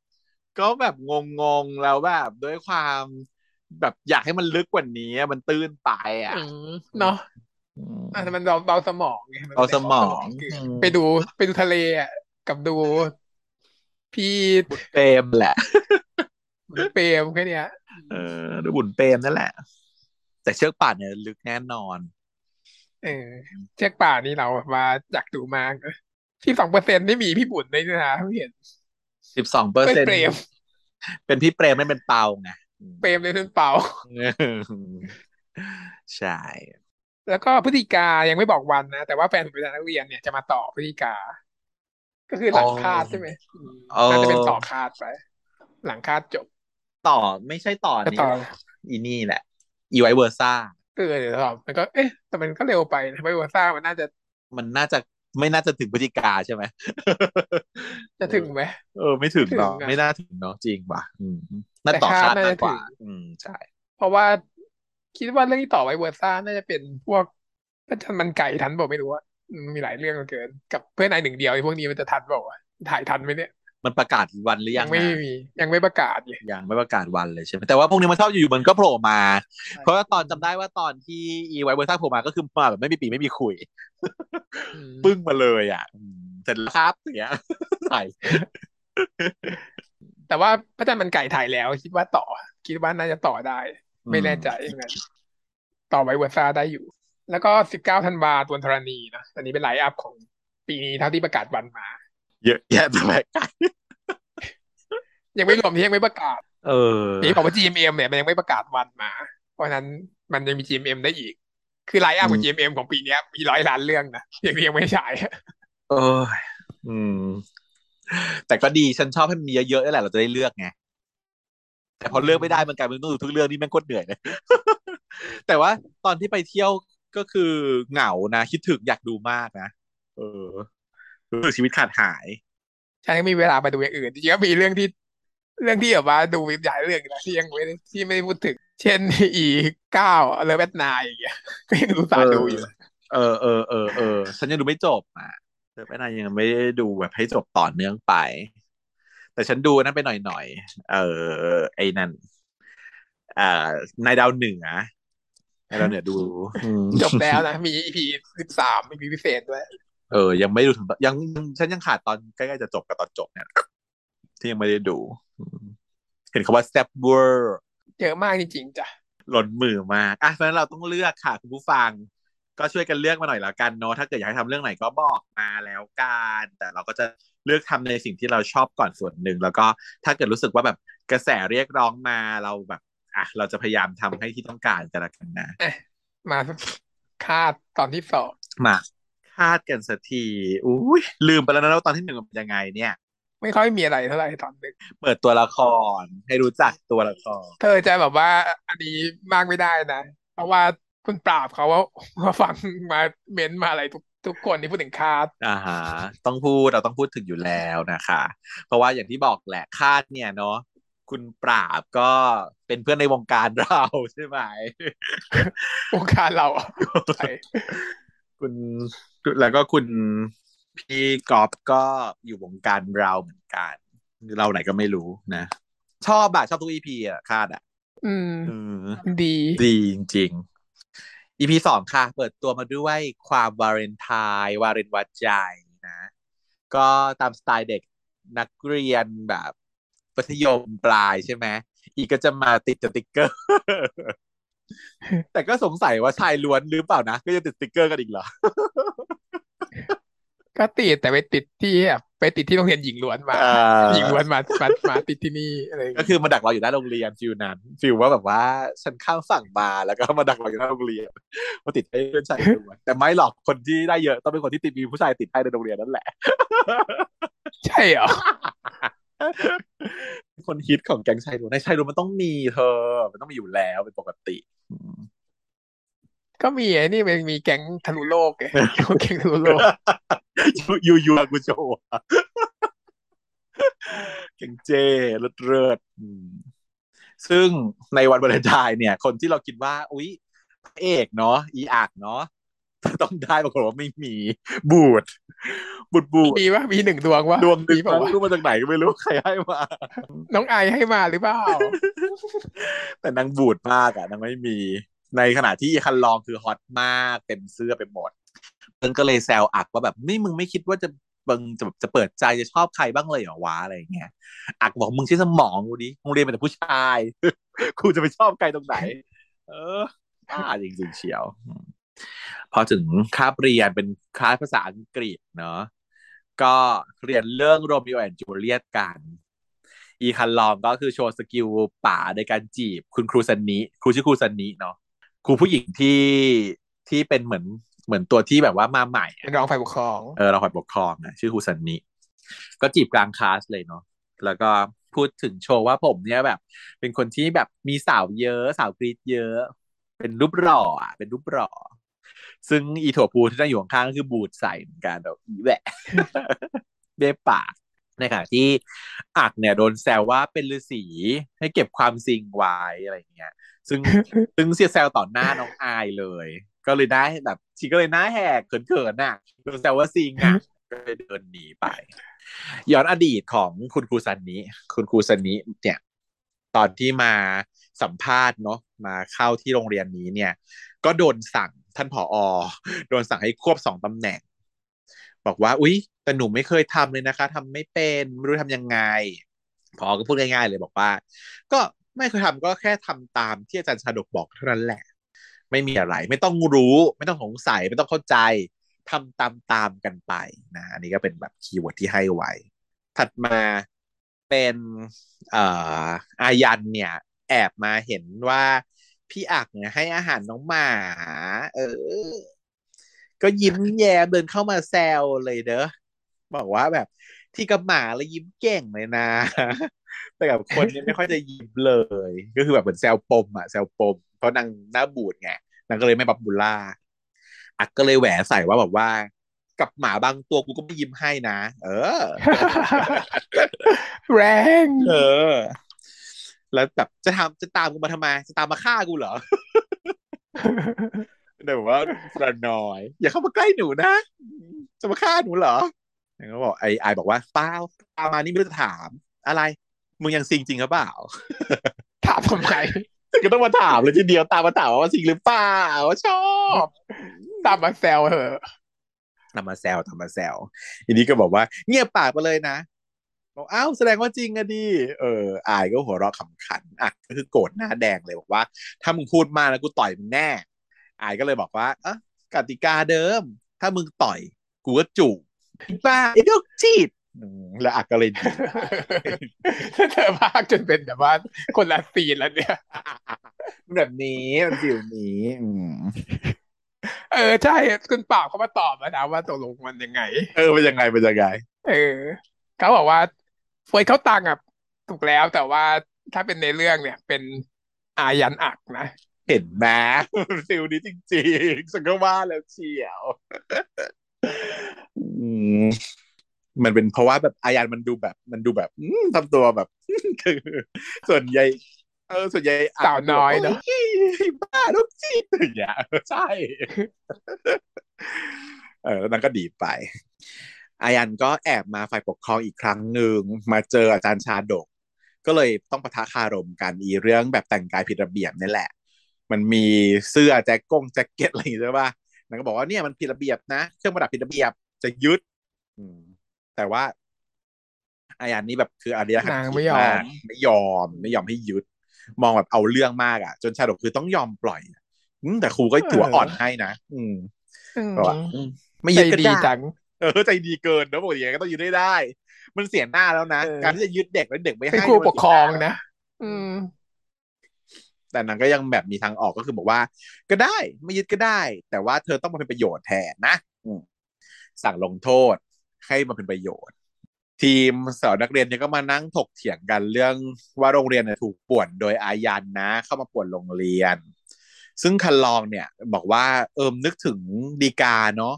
Speaker 2: ก็แบบงงๆแล้วแบบด้วยความแบบอยากให้มันลึกกว่านี้อะมันตื้นไปอะ
Speaker 1: อืมเนาะ
Speaker 2: อืม
Speaker 1: อะแต่มันเบาเบาสมองไงน
Speaker 2: เบาสมอง
Speaker 1: เกิน
Speaker 2: อืม
Speaker 1: ไปดูไปดูทะเลอะกับดูพี่
Speaker 2: เปรมแหละ
Speaker 1: เปรมแค่เนี้ย
Speaker 2: เออดูบุญเปรมนั่นแหละ แต่เชือกป่านเนี่ยลึกแน่นอน
Speaker 1: เออ เชือกป่านี่เรามาอยากดูมากที่สองเปอร์เซ็นต์นี่มีพี่บุญด้วยนะเพิ่งเห็น
Speaker 2: สิบสองเปอร์
Speaker 1: เป็น
Speaker 2: เซ็นต์
Speaker 1: เปรม
Speaker 2: เป็นพี่เปรมไม่เป็นเปาไง
Speaker 1: เปรมเลยเป็นเปา
Speaker 2: ใช่
Speaker 1: แล้วก็พฤศจิกายังไม่บอกวันนะ แต่ว่าแฟนผมเป็นนักเรียนเนี่ยจะมาต่อพฤศจิกา ก็คือหลังคาดใช่ไหมอืมน่าจะเป็นต่อคาดไป หลังคาดจบ
Speaker 2: ต่อไม่ใช่ต่อ
Speaker 1: จะ
Speaker 2: นี้
Speaker 1: ต่อ
Speaker 2: หรอกอีนี่แหละ อีไวเวอร์ซ่า
Speaker 1: เออเดี๋ยวตอบมันก็เอ๊ะแต่มันก็เร็วไปนะไม่ว่าซ่ามันน่าจะ
Speaker 2: มันน่าจะไม่น่าจะถึงพฤศจิกาใช่ไหม
Speaker 1: จะถึงไหม
Speaker 2: เออ ไม่ถึงเนาะ
Speaker 1: ไม่ถึงอะ
Speaker 2: ไม่น่าถึงเนาะจริงป่ะอืมน่า
Speaker 1: แต่
Speaker 2: ต่อ
Speaker 1: คาด
Speaker 2: คาด
Speaker 1: น่าจะ
Speaker 2: มากกว่า
Speaker 1: ถึง
Speaker 2: อืมใช่
Speaker 1: เพราะว่าคิดว่าเรื่องที่ต่อไว้เวอร์ซ่าน่าจะเป็นพวกถ้ามันไก่ทันบอกไม่รู้ว่ามีหลายเรื่องเหลือเกิน กับเพื่อนนายหนึ่งเดียวไอ้พวกนี้มันจะทันบอกว่าวะถ่ายทันไหมเนี่ย
Speaker 2: มันประกาศวันหรือ
Speaker 1: ยั
Speaker 2: ยังง
Speaker 1: ไม่
Speaker 2: นะ
Speaker 1: มียังไม่ประกาศเลย
Speaker 2: ยังไม่ประกาศวันเลยใช่ไหมแต่ว่าพวกนี้มันชอบอยู่ๆมันก็โผล่มา
Speaker 1: ใช่
Speaker 2: เพราะว่าตอนจำได้ว่าตอนที่อี Vice Versa โผล่มาก็คือมาแบบไม่มีปี่ไม่มีขลุ่ย
Speaker 1: อืม
Speaker 2: ปึ้งมาเลยอะอืมเสร็จแล้วครับอย่างเงี้ยใส่
Speaker 1: แต่ว่าพระจันทร์มันไก่ถ่ายแล้ว คิดว่าต่อ คิดว่าน่าจะต่อได้ ไม่แน่ใจเหมือนกันต่อ Vice Versa ได้อยู่ แล้วก็สิบเก้าธันวาตวนธรณีนะอันนี้เป็น line up ของปีนี้เท่าที่ประกาศวันมา
Speaker 2: เยอะแยะแต่แม่กัน
Speaker 1: ยังไม่รวมที่ยังไม่ประกาศ
Speaker 2: เออ
Speaker 1: นี่บอกว่า GMM เนี่ยมันยังไม่ประกาศวันมา เพราะฉะนั้นมันยังมี GMM ได้อีก คือไลน์อัพของ GMM ของปีเนี้ยมีร้อยล้านเรื่องนะยังยังไม่ฉาย
Speaker 2: เอออืม แต่ก็ดีฉันชอบให้มันมีเยอะๆนั่นแหละเราจะได้เลือกไงแต่พอเลือกไม่ได้มันกลายเป็นต้องดูทุกเรื่องนี่แม่งโคตรเหนื่อยเลยแต่ว่าตอนที่ไปเที่ยวก็คือเหงานะคิดถึงอยากดูมากนะเออ รู้สึกชีวิตขาดหาย
Speaker 1: ฉันยังมีเวลาไปดูอย่างอื่นจริงๆก็มีเรื่องที่เรื่องที่แบบว่าดูหลายเรื่องนะที่ยังไม่ได้ที่ไม่ได้พูดถึง เช่นอีเก้าเลเวทนายอย่างเงี้ยก็ยังดูสาดูอยู่
Speaker 2: เออเออเออเออฉันยังดูไม่จบอะเธอไปนายยังไม่ได้ดูแบบให้จบต่อเนื่องไป แต่ฉันดูนั่นไปหน่อยหน่อยๆเออไอ้นั่นอ่านายดาวเหนือนายดาวเหนือดูอืม
Speaker 1: จบแล้วนะ มี EP สิบสาม EP พิเศษด้วย
Speaker 2: เออ ยังไม่ดูถึงตอนยังยังฉันยังขาดตอนใกล้ๆจะจบกับตอนจบเนี่ย ที่ยังไม่ได้ดูอืมเห็นเขาว่าแซ่บเวอร์
Speaker 1: เยอะมากจริงๆจ้ะ
Speaker 2: หล่นมือมากอะเพราะฉะนั้นเราต้องเลือกค่ะคุณผู้ฟัง ก็ช่วยกันเลือกมาหน่อยแล้วกันเนาะถ้าเกิดอยากให้ทำเรื่องไหนก็บอกมาแล้วกันแต่เราก็จะเลือกทำในสิ่งที่เราชอบก่อนส่วนหนึ่ง แล้วก็ถ้าเกิดรู้สึกว่าแบบกระแสเรียกร้องมาเราแบบอะเราจะพยายามทำให้ที่ต้องการกันละกันนะ
Speaker 1: มาคาดตอนที่สอง
Speaker 2: มา คาดกันสักทีอุ้ยลืมไปแล้วนะว่าตอนที่หนึ่งมันเป็นยังไงเนี่ย
Speaker 1: ไม่ค่อยมีอะไรเท่าไหร่ตอนหนึ่ง
Speaker 2: เปิดตัวละคร ให้รู้จักตัวละคร
Speaker 1: เธอจะแบบว่าอันนี้มากไม่ได้นะ เพราะว่าคุณปราบเขาว่ามาฟังมาเม้นต์มาอะไรทุกทุกคนที่พูดถึงคาด
Speaker 2: อ่าฮะต้องพูดเราต้องพูดถึงอยู่แล้วนะคะ เพราะว่าอย่างที่บอกแหละคาดเนี่ยเนาะคุณปราบก็เป็นเพื่อนในวงการเราใช่ไหม
Speaker 1: วงการเราอะใช่
Speaker 2: คุณ แล้วก็คุณพี่กอฟก็อยู่วงการเราเหมือนกัน เราไหนก็ไม่รู้นะ ชอบอะชอบทุกอีพีอะคาดอะ
Speaker 1: อืม
Speaker 2: เออ
Speaker 1: ดี
Speaker 2: ดีจริงๆ EP สองค่ะ เปิดตัวมาด้วยความวาเลนไทน์วาเลนวัดใจนะ ก็ตามสไตล์เด็กนักเรียนแบบมัธยมปลายใช่ไหมอีกก็จะมาติดสติ๊กเกอร์ แต่ก็สงสัยว่าชายล้วนหรือเปล่านะ ก็จะติดสติ๊กเกอร์กันอีกเหรอ
Speaker 1: ก็ติดแต่ไปติดที่แบบไปติดที่โรงเรียนหญิงล้วนมา
Speaker 2: เอ่อ
Speaker 1: หญิงล้วนมามามาติดที่นี่อะไรอย่าง
Speaker 2: ก็
Speaker 1: เงี้ย
Speaker 2: คือมาดักเราอยู่หน้าโรงเรียน feel นั้น feel ว่าแบบว่าฉันข้ามฝั่งมาแล้วก็มาดักเราอยู่หน้าโรงเรียนมาติดให้เพื่อนชายล้วนแต่ไม่หรอกคนที่ได้เยอะต้องเป็นคนที่ติดมีผู้ชายติดให้ในโรงเรียนนั่นแหละ
Speaker 1: ใช่เหรอ
Speaker 2: คนฮิตของแก๊งชายล้วนในชายล้วนมันต้องมีเธอ มันต้องมีอยู่แล้วเป็นปกติ
Speaker 1: ก็มีไอ้นี่มันมีแก๊งทะลุโลกไงแก๊งทะลุโลก
Speaker 2: ยูยูอากุโจอะแก๊งเจเลิศเลิศอืมซึ่งในวันวาเลนไทน์เนี่ย คนที่เราคิดว่า อุ๊ยพระเอกเนาะอีอักเนาะ ต้องได้ปรากฏว่าไม่มี บูดบูดบูด
Speaker 1: มีวะมีหนึ่งดวงวะ
Speaker 2: ดวงหนึ่
Speaker 1: มี
Speaker 2: ง
Speaker 1: เปล่าวะ
Speaker 2: รู้มาจากไหนก็ไม่รู้ใครให้มา
Speaker 1: น้องไอให้มาหรือเปล่า
Speaker 2: แต่นางบูดมากอะนางไม่มี ในขณะที่คันลองคือ hot มากเต็มเสื้อไปหมดเพิ่งก็เลยแซวอักว่าแบบไม่มึงไม่คิดว่าจะมึงจะจะเปิดใจจะชอบใครบ้างเลยเหรอวะอะไรอย่างเงี้ย อักบอกมึงใช้สมองกูดิมึงเรียนมาแต่ผู้ชายกูจะไปชอบใครตรงไหน เออบ้าจริงๆเชียวพอถึงคาบเรียนเป็นคลาสภาษาอังกฤษเนาะก็เรียนเรื่อง Romeo and Juliet กัน อีคันลองก็คือโชว์ skillป่าในการจีบคุณครูซันนิครูชื่อครูซันนิเนาะครูผู้หญิงที่ที่เป็นเหมือนเหมือนตัวที่แบบว่ามาใหม่อะ
Speaker 1: เป็นรองฝ่ายปกครอง
Speaker 2: เออเราฝ่ายปกครองนะชื่อครูซันนิก็จีบกลางคลาสเลยเนาะแล้วก็พูดถึงโชว์ว่าผมเนี่ยแบบ เป็นคนที่แบบมีสาวเยอะสาวกรีดเยอะ เป็นรูปหล่ออะเป็นรูปหล่อ ซึ่งอีถั่วพูที่นั่งอยู่ข้างๆก็คือบูดใส่เหมือนกันแบบอีแหวะเบ้ปากในขณะที่อักเนี่ยโดนแซวว่าเป็นฤาษีให้เก็บความซิงไว้อะไรอย่างเงี้ย ซึ่งซึ่งเสียแซวต่อหน้าน้องอายเลย ก็เลยได้แบบชีก็เลยหน้าแหกเขินๆน่ะโดนแซวว่าซิงอะก็เลยเดินหนีไป ย้อนอดีตของคุณครูซันนี้ คุณครูซันนี้เนี่ย ตอนที่มาสัมภาษณ์เนาะมาเข้าที่โรงเรียนนี้เนี่ย ก็โดนสั่ง ท่านผอโดนสั่งให้ควบสองตำแหน่ง บอกว่า อุ๊ย แต่หนูไม่เคยทำเลยนะคะทำไม่เป็นไม่รู้ทำยังไงพอก็พูดง่ายๆเลยบอกว่า ก็ไม่เคยทำก็แค่ทำตามที่อาจารย์ชาดกบอกเท่านั้นแหละ ไม่มีอะไร ไม่ต้องรู้ ไม่ต้องสงสัยไม่ต้องเข้าใจทำตามตามๆกันไปนะอันนี้ก็เป็นแบบคีย์เวิร์ดที่ให้ไว้ ถัดมาเป็นอออายันเนี่ย แอบมาเห็นว่า พี่อักเนี่ยให้อาหารน้องหมา เออ ก็ยิ้มแย้มเดินเข้ามาแซวเลยเด้อบอกว่าแบบที่กับหมาแล้วยิ้มเก่งเลยนะ แต่กับคนเนี่ยไม่ค่อยจะยิ้มเลย ก็คือแบบเหมือนแซวปมอะแซวปม เพราะนางหน้าบูดไงนางก็เลยไม่บับบูล่าอักก็เลยแหวใส่ว่าแบบว่า กับหมาบางตัวกูก็ไม่ยิ้มให้นะ เออ
Speaker 1: แรง
Speaker 2: เออ แล้วแบบจะทำจะตามกูมาทำไม จะตามมาฆ่ากูเหรอแต่แบบว่าประนอย อย่าเข้ามาใกล้หนูนะ จะมาฆ่าหนูเหรอแล้วก็บอกไอ้ไอบอกว่าเปล่าตามมานี่ไม่รู้จะถาม อะไร มึงยังซิงจริงหรือเปล่า
Speaker 1: ถามทำไม
Speaker 2: ก็ต้องมาถามเลยทีเดียวตามมาถามว่าซิงหรือเปล่าว่าชอบ
Speaker 1: ตามมาแซวเหอะ
Speaker 2: ทำมาแซวทำมาแซวทีนี้ก็บอกว่า เงียบปากไปเลยนะ บอกอ้าวแสดงว่าจริงอะดิเอออายก็หัวเราะขำขันอะก็คือโกรธหน้าแดงเลยบอกว่า ถ้ามึงพูดมากแล้วกูต่อยมึงแน่ อายก็เลยบอกว่าอะกติกาเดิม ถ้ามึงต่อยกูก็จูบบ้าไอ้โรคจิตอืมแล้วอักก็เลยดี
Speaker 1: เธอพากจนเป็นแบบว่าคนละซีนแล้วเนี่ย
Speaker 2: แบบนี้มันฟิลนี้อืม
Speaker 1: เออใช่คุณเปล่าเขามาตอบมานะว่าตกลงมันยังไง
Speaker 2: เออเป็นยังไงเป็นยังไง
Speaker 1: เออ เขาบอกว่า เฟยเขาตังค์อะถูกแล้วแต่ว่าถ้าเป็นในเรื่องเนี่ย เป็นอายันอักนะ
Speaker 2: เห็นไหมฟิลนี้จริงๆฉันก็ว่าแล้วเชียวอืมมันเป็นเพราะว่าแบบอายันมันดูแบบ มันดูแบบอืมทำตัวแบบคือส่วนใหญ่เออส่วนใหญ่ะ
Speaker 1: สาวน้อยเนอะ
Speaker 2: โยบ้าลูกจีนอย่างเงี้ยเออใช่ เออแล้วนั้นก็ดีไป อายันก็แอบมาฝ่ายปกครองอีกครั้งหนึ่งมาเจออาจารย์ชาดก ก็เลยต้องปะทะคารมกันอีเรื่องแบบแต่งกายผิดระเบียบนี่แหละ มันมีเสื้อแจ็คกงแจ็คเก็ตอะไรอย่างเงี้ยใช่ป่ะนางก็บอกว่าเนี่ยมันผิดระเบียบนะเครื่องประดับผิดระเบียบจะยึดอืมแต่ว่าอายันนี่แบบคืออารยะขัด
Speaker 1: นาง
Speaker 2: ขืน
Speaker 1: ไม่ยอมา
Speaker 2: กไม่ยอม ไม่ยอมให้ยึด มองแบบเอาเรื่องมากอะ จนชาดกคือต้องยอมปล่อยอืมแต่ครูก็จั่วอ่อนให้นะอืม
Speaker 1: อืม
Speaker 2: ก็ว่าอืมไม่
Speaker 1: ใจ
Speaker 2: ยึดก็
Speaker 1: ดี
Speaker 2: ได้
Speaker 1: จัง
Speaker 2: เออใจดีเกินนะปกติยังไงก็ต้องยึดได้ได้ มันเสียหน้าแล้วนะ
Speaker 1: เออ
Speaker 2: การที่จะยึดเด็กแล้วเด็กไม่
Speaker 1: เป็น
Speaker 2: ให้
Speaker 1: ครู
Speaker 2: มัน
Speaker 1: ปกครอง
Speaker 2: เสียหา
Speaker 1: นะ อืม
Speaker 2: แต่นางก็ยังแบบมีทางออกก็คือบอกว่า ก็ได้ไม่ยึดก็ได้ แต่ว่าเธอต้องมาเป็นประโยชน์แทนนะอืมสั่งลงโทษให้มาเป็นประโยชน์ ทีมสาวนักเรียนเนี่ยก็มานั่งถกเถียงกันเรื่องว่าโรงเรียนเนี่ยถูกป่วนโดยอายันนะ เข้ามาป่วนโรงเรียนซึ่งคันลองเนี่ย บอกว่าเอิมนึกถึงดีกาเนาะ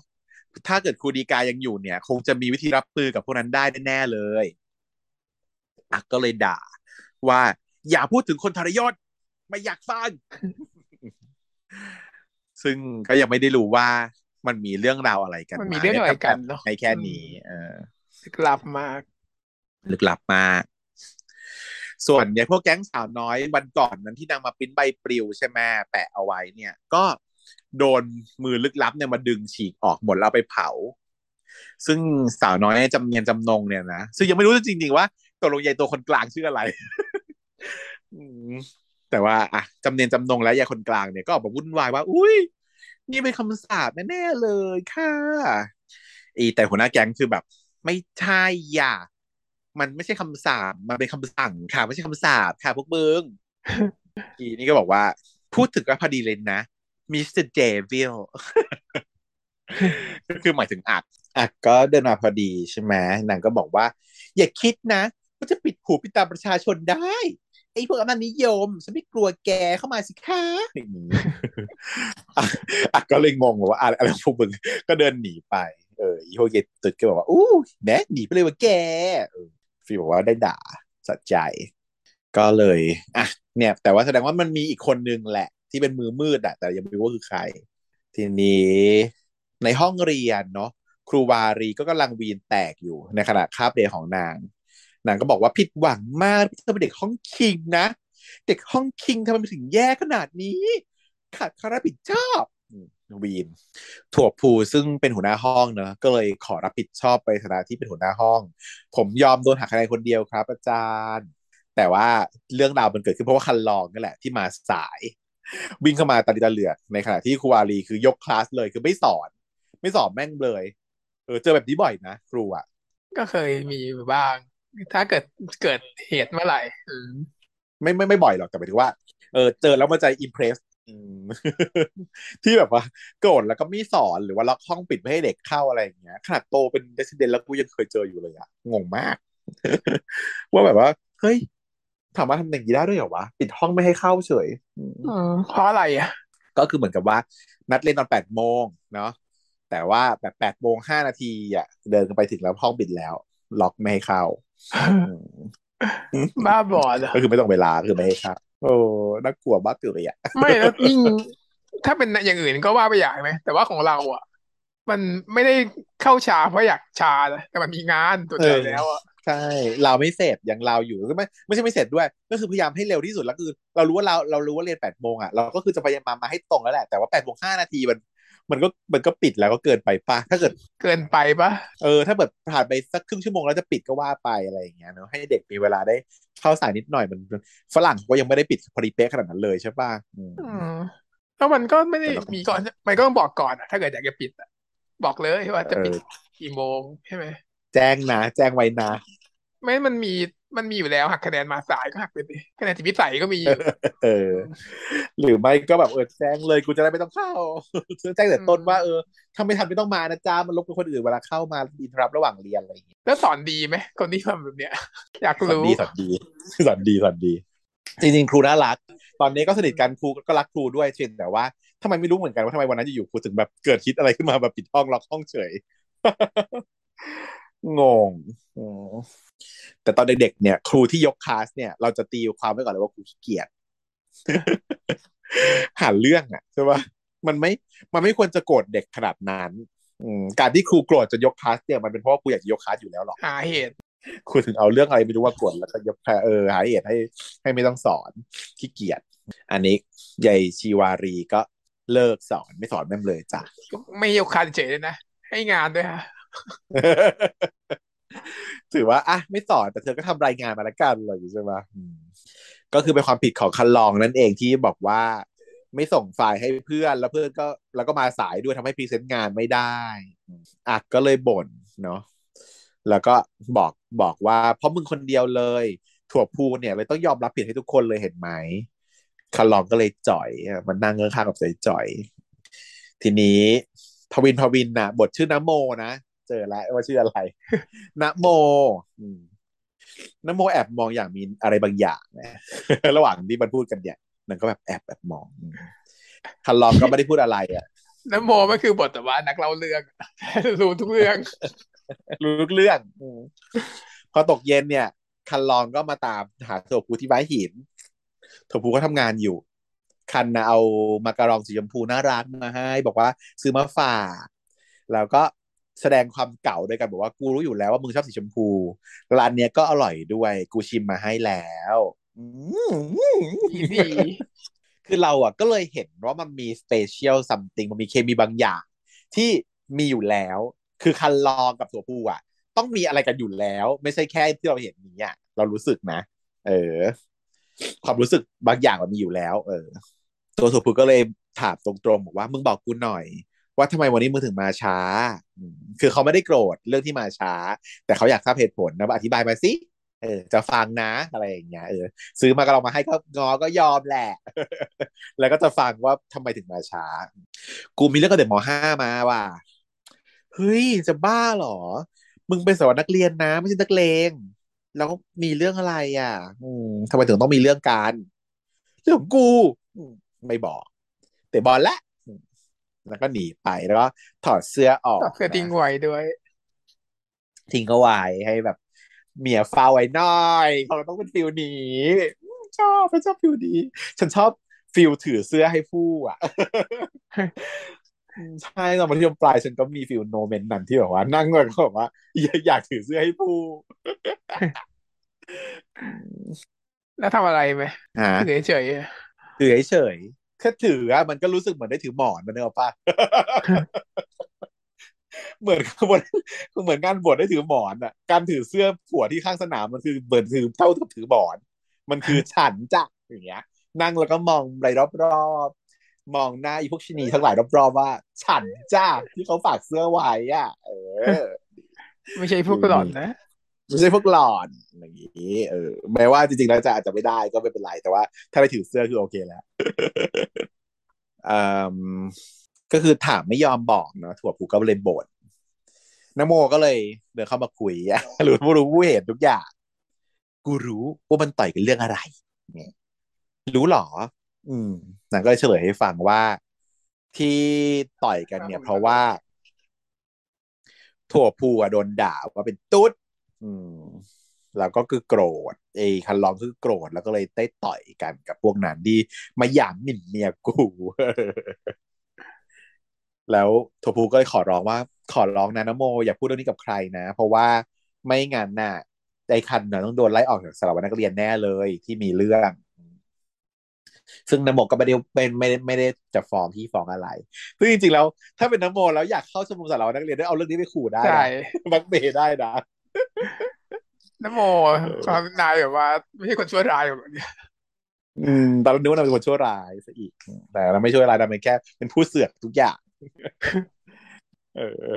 Speaker 2: ถ้าเกิดครูดีกายังอยู่เนี่ย คงจะมีวิธีรับมือกับพวกนั้นได้แน่ๆเลยอะก็เลยด่า ว่า อย่าพูดถึงคนทรยศไม่อยากฟังซึ่งก็ยังไม่ได้รู้ว่ามันมีเรื่องราวอะไรกัน
Speaker 1: มันมีเรื่องอะไรกันเนาะ
Speaker 2: ในแค่นี้ เออ
Speaker 1: ลึกลับมาก
Speaker 2: ลึกลับมากส่วนเนี่ยพวกแก๊งสาวน้อยวันก่อนนั้นที่นางมาปริ้นใบปลิวใช่ไหมแปะเอาไว้เนี่ย ก็ โดนมือลึกลับเนี่ยมาดึงฉีกออกหมดแล้วไปเผา ซึ่งสาวน้อยจำเนียนจำนงเนี่ยนะซึ่งยังไม่รู้จริงๆว่าตกลงยายตัวคนกลางชื่ออะไรอืมแต่ว่าอะจำเนียนจำนงและยายคนกลางเนี่ยก็ออกมาวุ่นวายว่า อุ้ยนี่เป็นคำสาปแน่ๆเลยค่ะอีแต่หัวหน้าแก๊งคือแบบ ไม่ใช่อย่า มันไม่ใช่คำสาปมันเป็นคำสั่งค่ะ ไม่ใช่คำสาปค่ะ พวกมึงอีนี่ก็บอกว่า พูดถึงก็พอดีเลยนะ Mister Devil ก็คือหมายถึงอักอักก็เดินมาพอดีใช่ไหมนางก็บอกว่า อย่าคิดนะว่าจะปิดหูปิดตาประชาชนได้ไอ้พวกอำนาจนิยมฉันไม่กลัวแกเข้ามาสิคะอย่างนี้อะอะก็เลยงงว่าอะไรอะไรพวกมึงก็เดินหนีไป เอออีพวกเยตุดก็บอกว่าอู้แนะหนีไปเลยว่าแกเออฟีบอกว่าได้ด่าสะใจ ก็เลยอะเนี่ย แต่ว่าแสดงว่ามันมีอีกคนนึงแหละ ที่เป็นมือมืดอะแต่ยังไม่รู้ว่าคือใคร ทีนี้ในห้องเรียนเนาะครูวารีก็กำลังวีนแตกอยู่ในขณะคาบเรียนของนาง นางก็บอกว่าผิดหวังมากที่เธอเป็นเด็กห้องคิงนะ เด็กห้องคิงทำไมถึงแย่ขนาดนี้ขาดความรับผิดชอบวีนถั่วภูซึ่งเป็นหัวหน้าห้องเนอะก็เลยขอรับผิดชอบไปฐานะที่เป็นหัวหน้าห้อง ผมยอมโดนหักคะแนนคนเดียวครับ อาจารย์ แต่ว่าเรื่องราวมันเกิดขึ้นเพราะว่าคันลองนั่นแหละที่มาสาย วิ่งเข้ามาตาดีตาเหลือกในขณะที่ครูอารีคือยกคลาสเลยคือไม่สอน ไม่สอนแม่งเลยเออเจอแบบนี้บ่อยนะครูอะ
Speaker 1: ก็เคยมีบ้าง ถ้าเกิดเกิดเหตุเมื่อไหร่อืม
Speaker 2: ไม่ไม่ไม่บ่อยหรอกแต่หมายถึงว่าเออเจอแล้วมันจะอิมเพรสที่แบบว่าโกรธแล้วก็ไม่สอนหรือว่าล็อกห้องปิดไม่ให้เด็กเข้าอะไรอย่างเงี้ยขนาดโตเป็นเดสเดนแล้วกูยังเคยเจออยู่เลยอะงงมาก ว่าแบบว่า เฮ้ย ถามว่าทำอย่างนี้ได้ด้วยเหรอวะปิดห้องไม่ให้เข้าเฉยอืม
Speaker 1: อืมเพราะอะไรอะ
Speaker 2: ก็คือเหมือนกับว่า นัดเล่นตอนแปดโมงเนาะแต่ว่าแบบแปดโมงห้านาทีอะ เดินกันไปถึงแล้วห้องปิดแล้ว ล็อกไม่ให้เข้าอืม
Speaker 1: บ้าบอเหรอ
Speaker 2: ก็คือไม่ต้องเวลาคือไม่ให้เข้าโอ้น่ากลัวมากเลยอะ
Speaker 1: ไม่แล้วยิ่งถ้าเป็นอย่างอื่นก็ว่าไปอย่างไหมแต่ว่าของเราอะ มันไม่ได้เข้าช้าเพราะอยากช้านะแต่มันมีงานตัวเดียวแล้วอะ
Speaker 2: ใช่เราไม่เสร็จยังเราอยู่ก็ไม่ไม่ใช่ไม่เสร็จด้วย ก็คือพยายามให้เร็วที่สุดแล้วคือ เรารู้ว่าเราเรารู้ว่าเรียนแปดโมงอะเราก็คือจะพยายามมามาให้ตรงแล้วแหละแต่ว่าแปดโมงห้านาทีมันมันก็มันก็ปิดแล้วก็เกินไปป่ะถ้าเกิด
Speaker 1: เกินไปปะ
Speaker 2: เออ ถ้าแบบผ่านไปสักครึ่งชั่วโมงแล้วจะปิดก็ว่าไปอะไรอย่างเงี้ยเนาะให้เด็กมีเวลาได้เข้าสายนิดหน่อยมันฝรั่งเขาก็ยังไม่ได้ปิดพอดีเป๊ะขนาดนั้นเลยใช่ป่ะอืม
Speaker 1: อืมแล้วมันก็ไม่ได้
Speaker 2: แต่เราก็
Speaker 1: มีก่อนมันก็ต้องบอกก่อนอะถ้าเกิดอยากจะปิดอะบอกเลยว่าจะ
Speaker 2: เอ
Speaker 1: ปิด
Speaker 2: อ
Speaker 1: กี่โมงใช่ไหม
Speaker 2: แจ้งนะแจ้งไว้นะ
Speaker 1: ไม่มันมีมันมีอยู่แล้วหักคะแนนมาสายก็หักไปดิคะแนนจิตวิสัยก็มีอยู่
Speaker 2: เออ หรือไม่ก็แบบเออแจ้งเลยกูจะได้ไม่ต้องเข้าแจ้งแต่ต้นว่าเออถ้าไม่ทันไม่ต้องมานะจ้ามันรบกวนคนอื่นเวลาเข้ามาอินทรับระหว่างเรียนอะไรอย่างเงี้ย
Speaker 1: แล้วสอนดีไหมคนที่ทำแบบเนี้ย อยาก
Speaker 2: สอน
Speaker 1: รู้
Speaker 2: ดีสอนดีสอนดีสอนดี จริงๆ ครูน่ารัก ตอนนี้ก็สนิทกันครูก็รักครูด้วยเช่นแต่ว่าทำไมไม่รู้เหมือนกันว่าทำไมวันนั้นอยู่ๆครูถึงแบบเกิดคิดอะไรขึ้นมาแบบปิดห้องล็อกห้องเฉย งงอืมแต่ตอนเด็กๆเนี่ย ครูที่ยกคลาสเนี่ย เราจะตีความไว้ก่อนเลยว่าครูขี้เกียจหาเรื่องอะใช่ปะมันไม่ มันไม่ควรจะโกรธเด็กขนาดนั้นอืมการที่ครูโกรธจะยกคลาสเนี่ยมันเป็นเพราะว่าครูอยากจะยกคลาสอยู่แล้วหรอก
Speaker 1: หาเหตุ
Speaker 2: ครูถึงเอาเรื่องอะไรไม่รู้ว่าโกรธแล้วก็ยกคลาสเออหาเหตุให้ให้ไม่ต้องสอนขี้เกียจอันนี้ยายชีวารีก็เลิกสอนไม่สอนแม่งเลยจ้ะ
Speaker 1: ไม่ยกคานเฉยเลยนะให้งานด้วยฮะ
Speaker 2: ถือว่าอะไม่สอนแต่เธอก็ทำรายงานมาแล้วกันอะไรอย่างงี้ใช่ไหมก็คือเป็นความผิดของคันลองนั่นเองที่บอกว่า ไม่ส่งไฟล์ให้เพื่อนแล้วเพื่อนก็แล้วก็มาสายด้วยทำให้พรีเซนต์งานไม่ได้อะก็เลยบ่นเนาะแล้วก็บอกบอกว่า เพราะมึงคนเดียวเลย ถั่วพูเนี่ยเลยต้องยอมรับผิดให้ทุกคนเลยเห็นไหมคันลองก็เลยจ่อยมันนั่งเงื้อข้างกับใจจ่อย ทีนี้พวินพวินน่ะ บทชื่อน้ำโมนะ เจอแล้วว่าชื่ออะไรนะโมนะโมแอบมองอย่างมีอะไรบางอย่างนะระหว่างที่มันพูดกันเนี่ยมันก็แบบแอบแบบมองคันลองก็ไม่ได้พูดอะไรอะ
Speaker 1: น้ำโมก็คือบทแต่ว่านักเล่าเรื่องรู้ทุกเรื่อง
Speaker 2: รู้ทุกเรื่องพอตกเย็นเนี่ย คันลองก็มาตามหาโถปูที่ไว้หินโถปูก็ทำงานอยู่ คันนะเอามาการองสีชมพูน่ารักมาให้ บอกว่าซื้อมาฝากแล้วก็ แสดงความเก่าด้วยกันบอกว่ากูรู้อยู่แล้วว่ามึงชอบสีชมพูร้านเนี้ยก็อร่อยด้วย กูชิมมาให้แล้ว
Speaker 1: ดี
Speaker 2: คือเราอะก็เลยเห็นว่ามันมีสเปเชียลซัมติงมันมีเคมีบางอย่าง ที่มีอยู่แล้ว คือคันลองกับตัวผู้อะ ต้องมีอะไรกันอยู่แล้ว ไม่ใช่แค่ที่เราเห็นนี้อะเรารู้สึกนะ เออ ความรู้สึกบางอย่างมันมีอยู่แล้ว เออ ตัวตัวผู้ก็เลยถามตรงๆบอกว่ามึงบอกกูหน่อย ว่าทำไมวันนี้มึงถึงมาช้า คือเขาไม่ได้โกรธเรื่องที่มาช้า แต่เขาอยากทราบเหตุผลนะอธิบายมาสิเออจะฟังนะอะไรอย่างเงี้ยเออซื้อมาก็ลองมาให้ก็งอก็ยอมแหละ แล้วก็จะฟังว่าทำไมถึงมาช้า กูมีเรื่องกับเด็กมห้ามาว่ะเฮ้ยจะบ้าหรอ มึงเป็นสาวนักเรียนนะ ไม่ใช่นักเลงแล้วมีเรื่องอะไรอะ อืมทำไมถึงต้องมีเรื่องการเรื่องกูไม่บอก แต่บอลละ แล้วก็หนีไปแล้วก็ถอดเสื้อออก
Speaker 1: เสื้อทิ้งไว้ด้วย
Speaker 2: ทิ้งเอาไว้ให้แบบ เมียฟาไว้หน่อยเขาต้องเป็น feel นี้ชอบฉันชอบ feel นี้ฉันชอบ feel ถือเสื้อให้ผู้อะใช่ตอนมัธยมปลายฉันก็มี feel moment นั้นที่แบบว่า นั่งเลยก็บอกว่า อยากถือเสื้อให้ผู้
Speaker 1: แล้วทำอะไรไหมถือเฉย
Speaker 2: ถือเฉย แค่ถืออะมันก็รู้สึกเหมือนได้ถือหมอนมันเนอะป่ะเหมือนบนเหมือนงานบวชได้ถือหมอนอะ การถือเสื้อผัวที่ข้างสนามมันคือเบิร์นถือเท่ากับถือหมอน มันคือฉันจ้ะอย่างเงี้ย นั่งแล้วก็มองไปรอบๆมองหน้าอีพวกชินีทั้งหลายรอบๆว่า ฉันจ้าที่เขาฝากเสื้อไว้อะ เออ
Speaker 1: ไม่ใช่พวกหลอนนะ
Speaker 2: ไม่ใช่พวกหลอนอย่างนี้เออแม้ว่าจริงๆแล้วจะอาจจะไม่ได้ก็ไม่เป็นไร แต่ว่า ถ้าได้ถือเสื้อคือโอเคแล้วอืมก็คือถามไม่ยอมบอกเนาะถั่วผูก็เลยบ่นนโมก็เลยเดินเข้ามาคุยอะรู้รู้รู้เหตุทุกอย่างกูรู้ว่ามันต่อยกันเรื่องอะไรรู้หรอ อืมนางก็เลยเฉลยให้ฟังว่า ที่ต่อยกันเนี่ย เพราะว่า ถั่วพูอะโดนด่าว่าเป็นตุ๊ด อืม แล้วก็คือโกรธไอ้คันลองคือโกรธแล้วก็เลยได้ต่อยกันกับพวกนั้นดีมาหยามหมิ่นเมียกูแล้วโทพูก็เลยขอร้องว่าขอร้องนะนโม อย่าพูดเรื่องนี้กับใครนะ เพราะว่าไม่งั้นน่ะไอ้คันน่ะต้องโดนไล่ออกจากสถาบันนักเรียนแน่เลยที่มีเรื่อง ซึ่งนโมก็ไม่ได้เป็นไม่ได้ไม่ได้จะฟ้องที่ฟ้องอะไรซึ่งจริงๆแล้ว ถ้าเป็นนโมแล้วอยากเข้าชมรมสารวัตรนักเรียนได้เอาเรื่องนี้ไปขู่ได้ใช่บักเบได้นะ
Speaker 1: นโมความนายแบบว่า ไม่ใช่คนชั่วร้ายแบบนี้
Speaker 2: อืมตอนเรานึกว่าเราเป็นคนชั่วร้ายซะอีก แต่เราไม่ชั่วร้ายเราเป็นแค่เป็นผู้เสือกทุกอย่าง
Speaker 1: เออ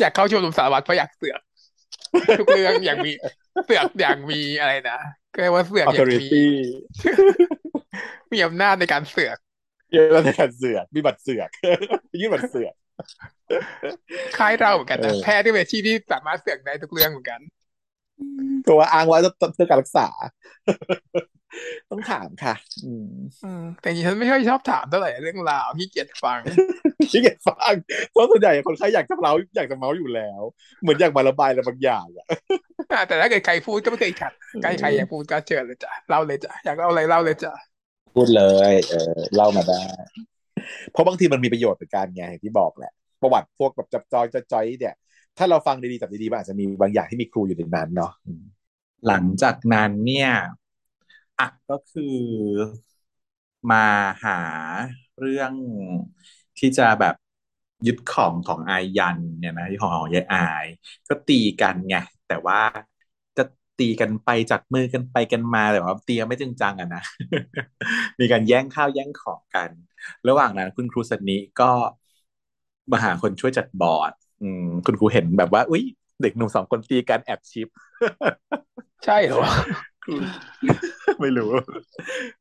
Speaker 1: อยากเข้าชมรมสารวัตรเพราะอยากเสือก ทุกเรื่องอย่างมีเสือกอย่างมีอะไรนะก็เรียกว่าเสือกอย่างมีมีอำนาจในการเสือก
Speaker 2: มีอำนาจในการเสือกมีบัตรเสือกยื่นบัตรเสือก
Speaker 1: คล้ายเราเหมือนกันนะแพทย์ที่เป็นที่ที่สามารถเสือกได้ทุกเรื่องเหมือนกัน
Speaker 2: ตัวอ้างว่าจะเพื่อการรักษา ต้องถามค่ะ อืม
Speaker 1: แต่ฉันไม่ค่อยชอบถามเท่าไหร่เรื่องราวที่เกียดฟัง
Speaker 2: ที่เกียดฟังเพราะส่วนใหญ่คนใครอยากจะเล่าอยากจะเมาอยู่แล้ว เหมือนอยากมาระบายอะไรบางอย่างอะ
Speaker 1: แต่ถ้าเกิดใครพูดก็ไม่เคยขัดใครใครอยากพูดก็เชิญเลยจ้ะเล่าเลยจ้ะอยากเล่าอะไรเล่าเลยจ้ะ
Speaker 2: พูดเลย เออเล่ามาได้ เพราะบางทีมันมีประโยชน์ในการไงที่บอกแหละ ประวัติพวกแบบจับจอยจะจอยเนี่ย ถ้าเราฟังดีๆจับดีๆมันอาจจะมีบางอย่างที่มีครูอยู่ในนั้นเนาะ
Speaker 3: หลังจากนั้นเนี่ยอะก็คือมาหาเรื่องที่จะแบบยึดของของอายันเนี่ยนะที่ของของยายอาย ก็ตีกันไงแต่ว่า ตีกันไปจากมือกันไปกันมาแต่ว่าตีไม่จริงจังอะนะ มีการแย่งข้าวแย่งของกัน ระหว่างนั้นคุณครูสนิก็มาหาคนช่วยจัดบอร์ด อืม คุณครูเห็นแบบว่า อุ้ยเด็กหนุ่มสองคนตีกันแอบชิป
Speaker 1: ใช่เหรอ
Speaker 3: ไม่รู้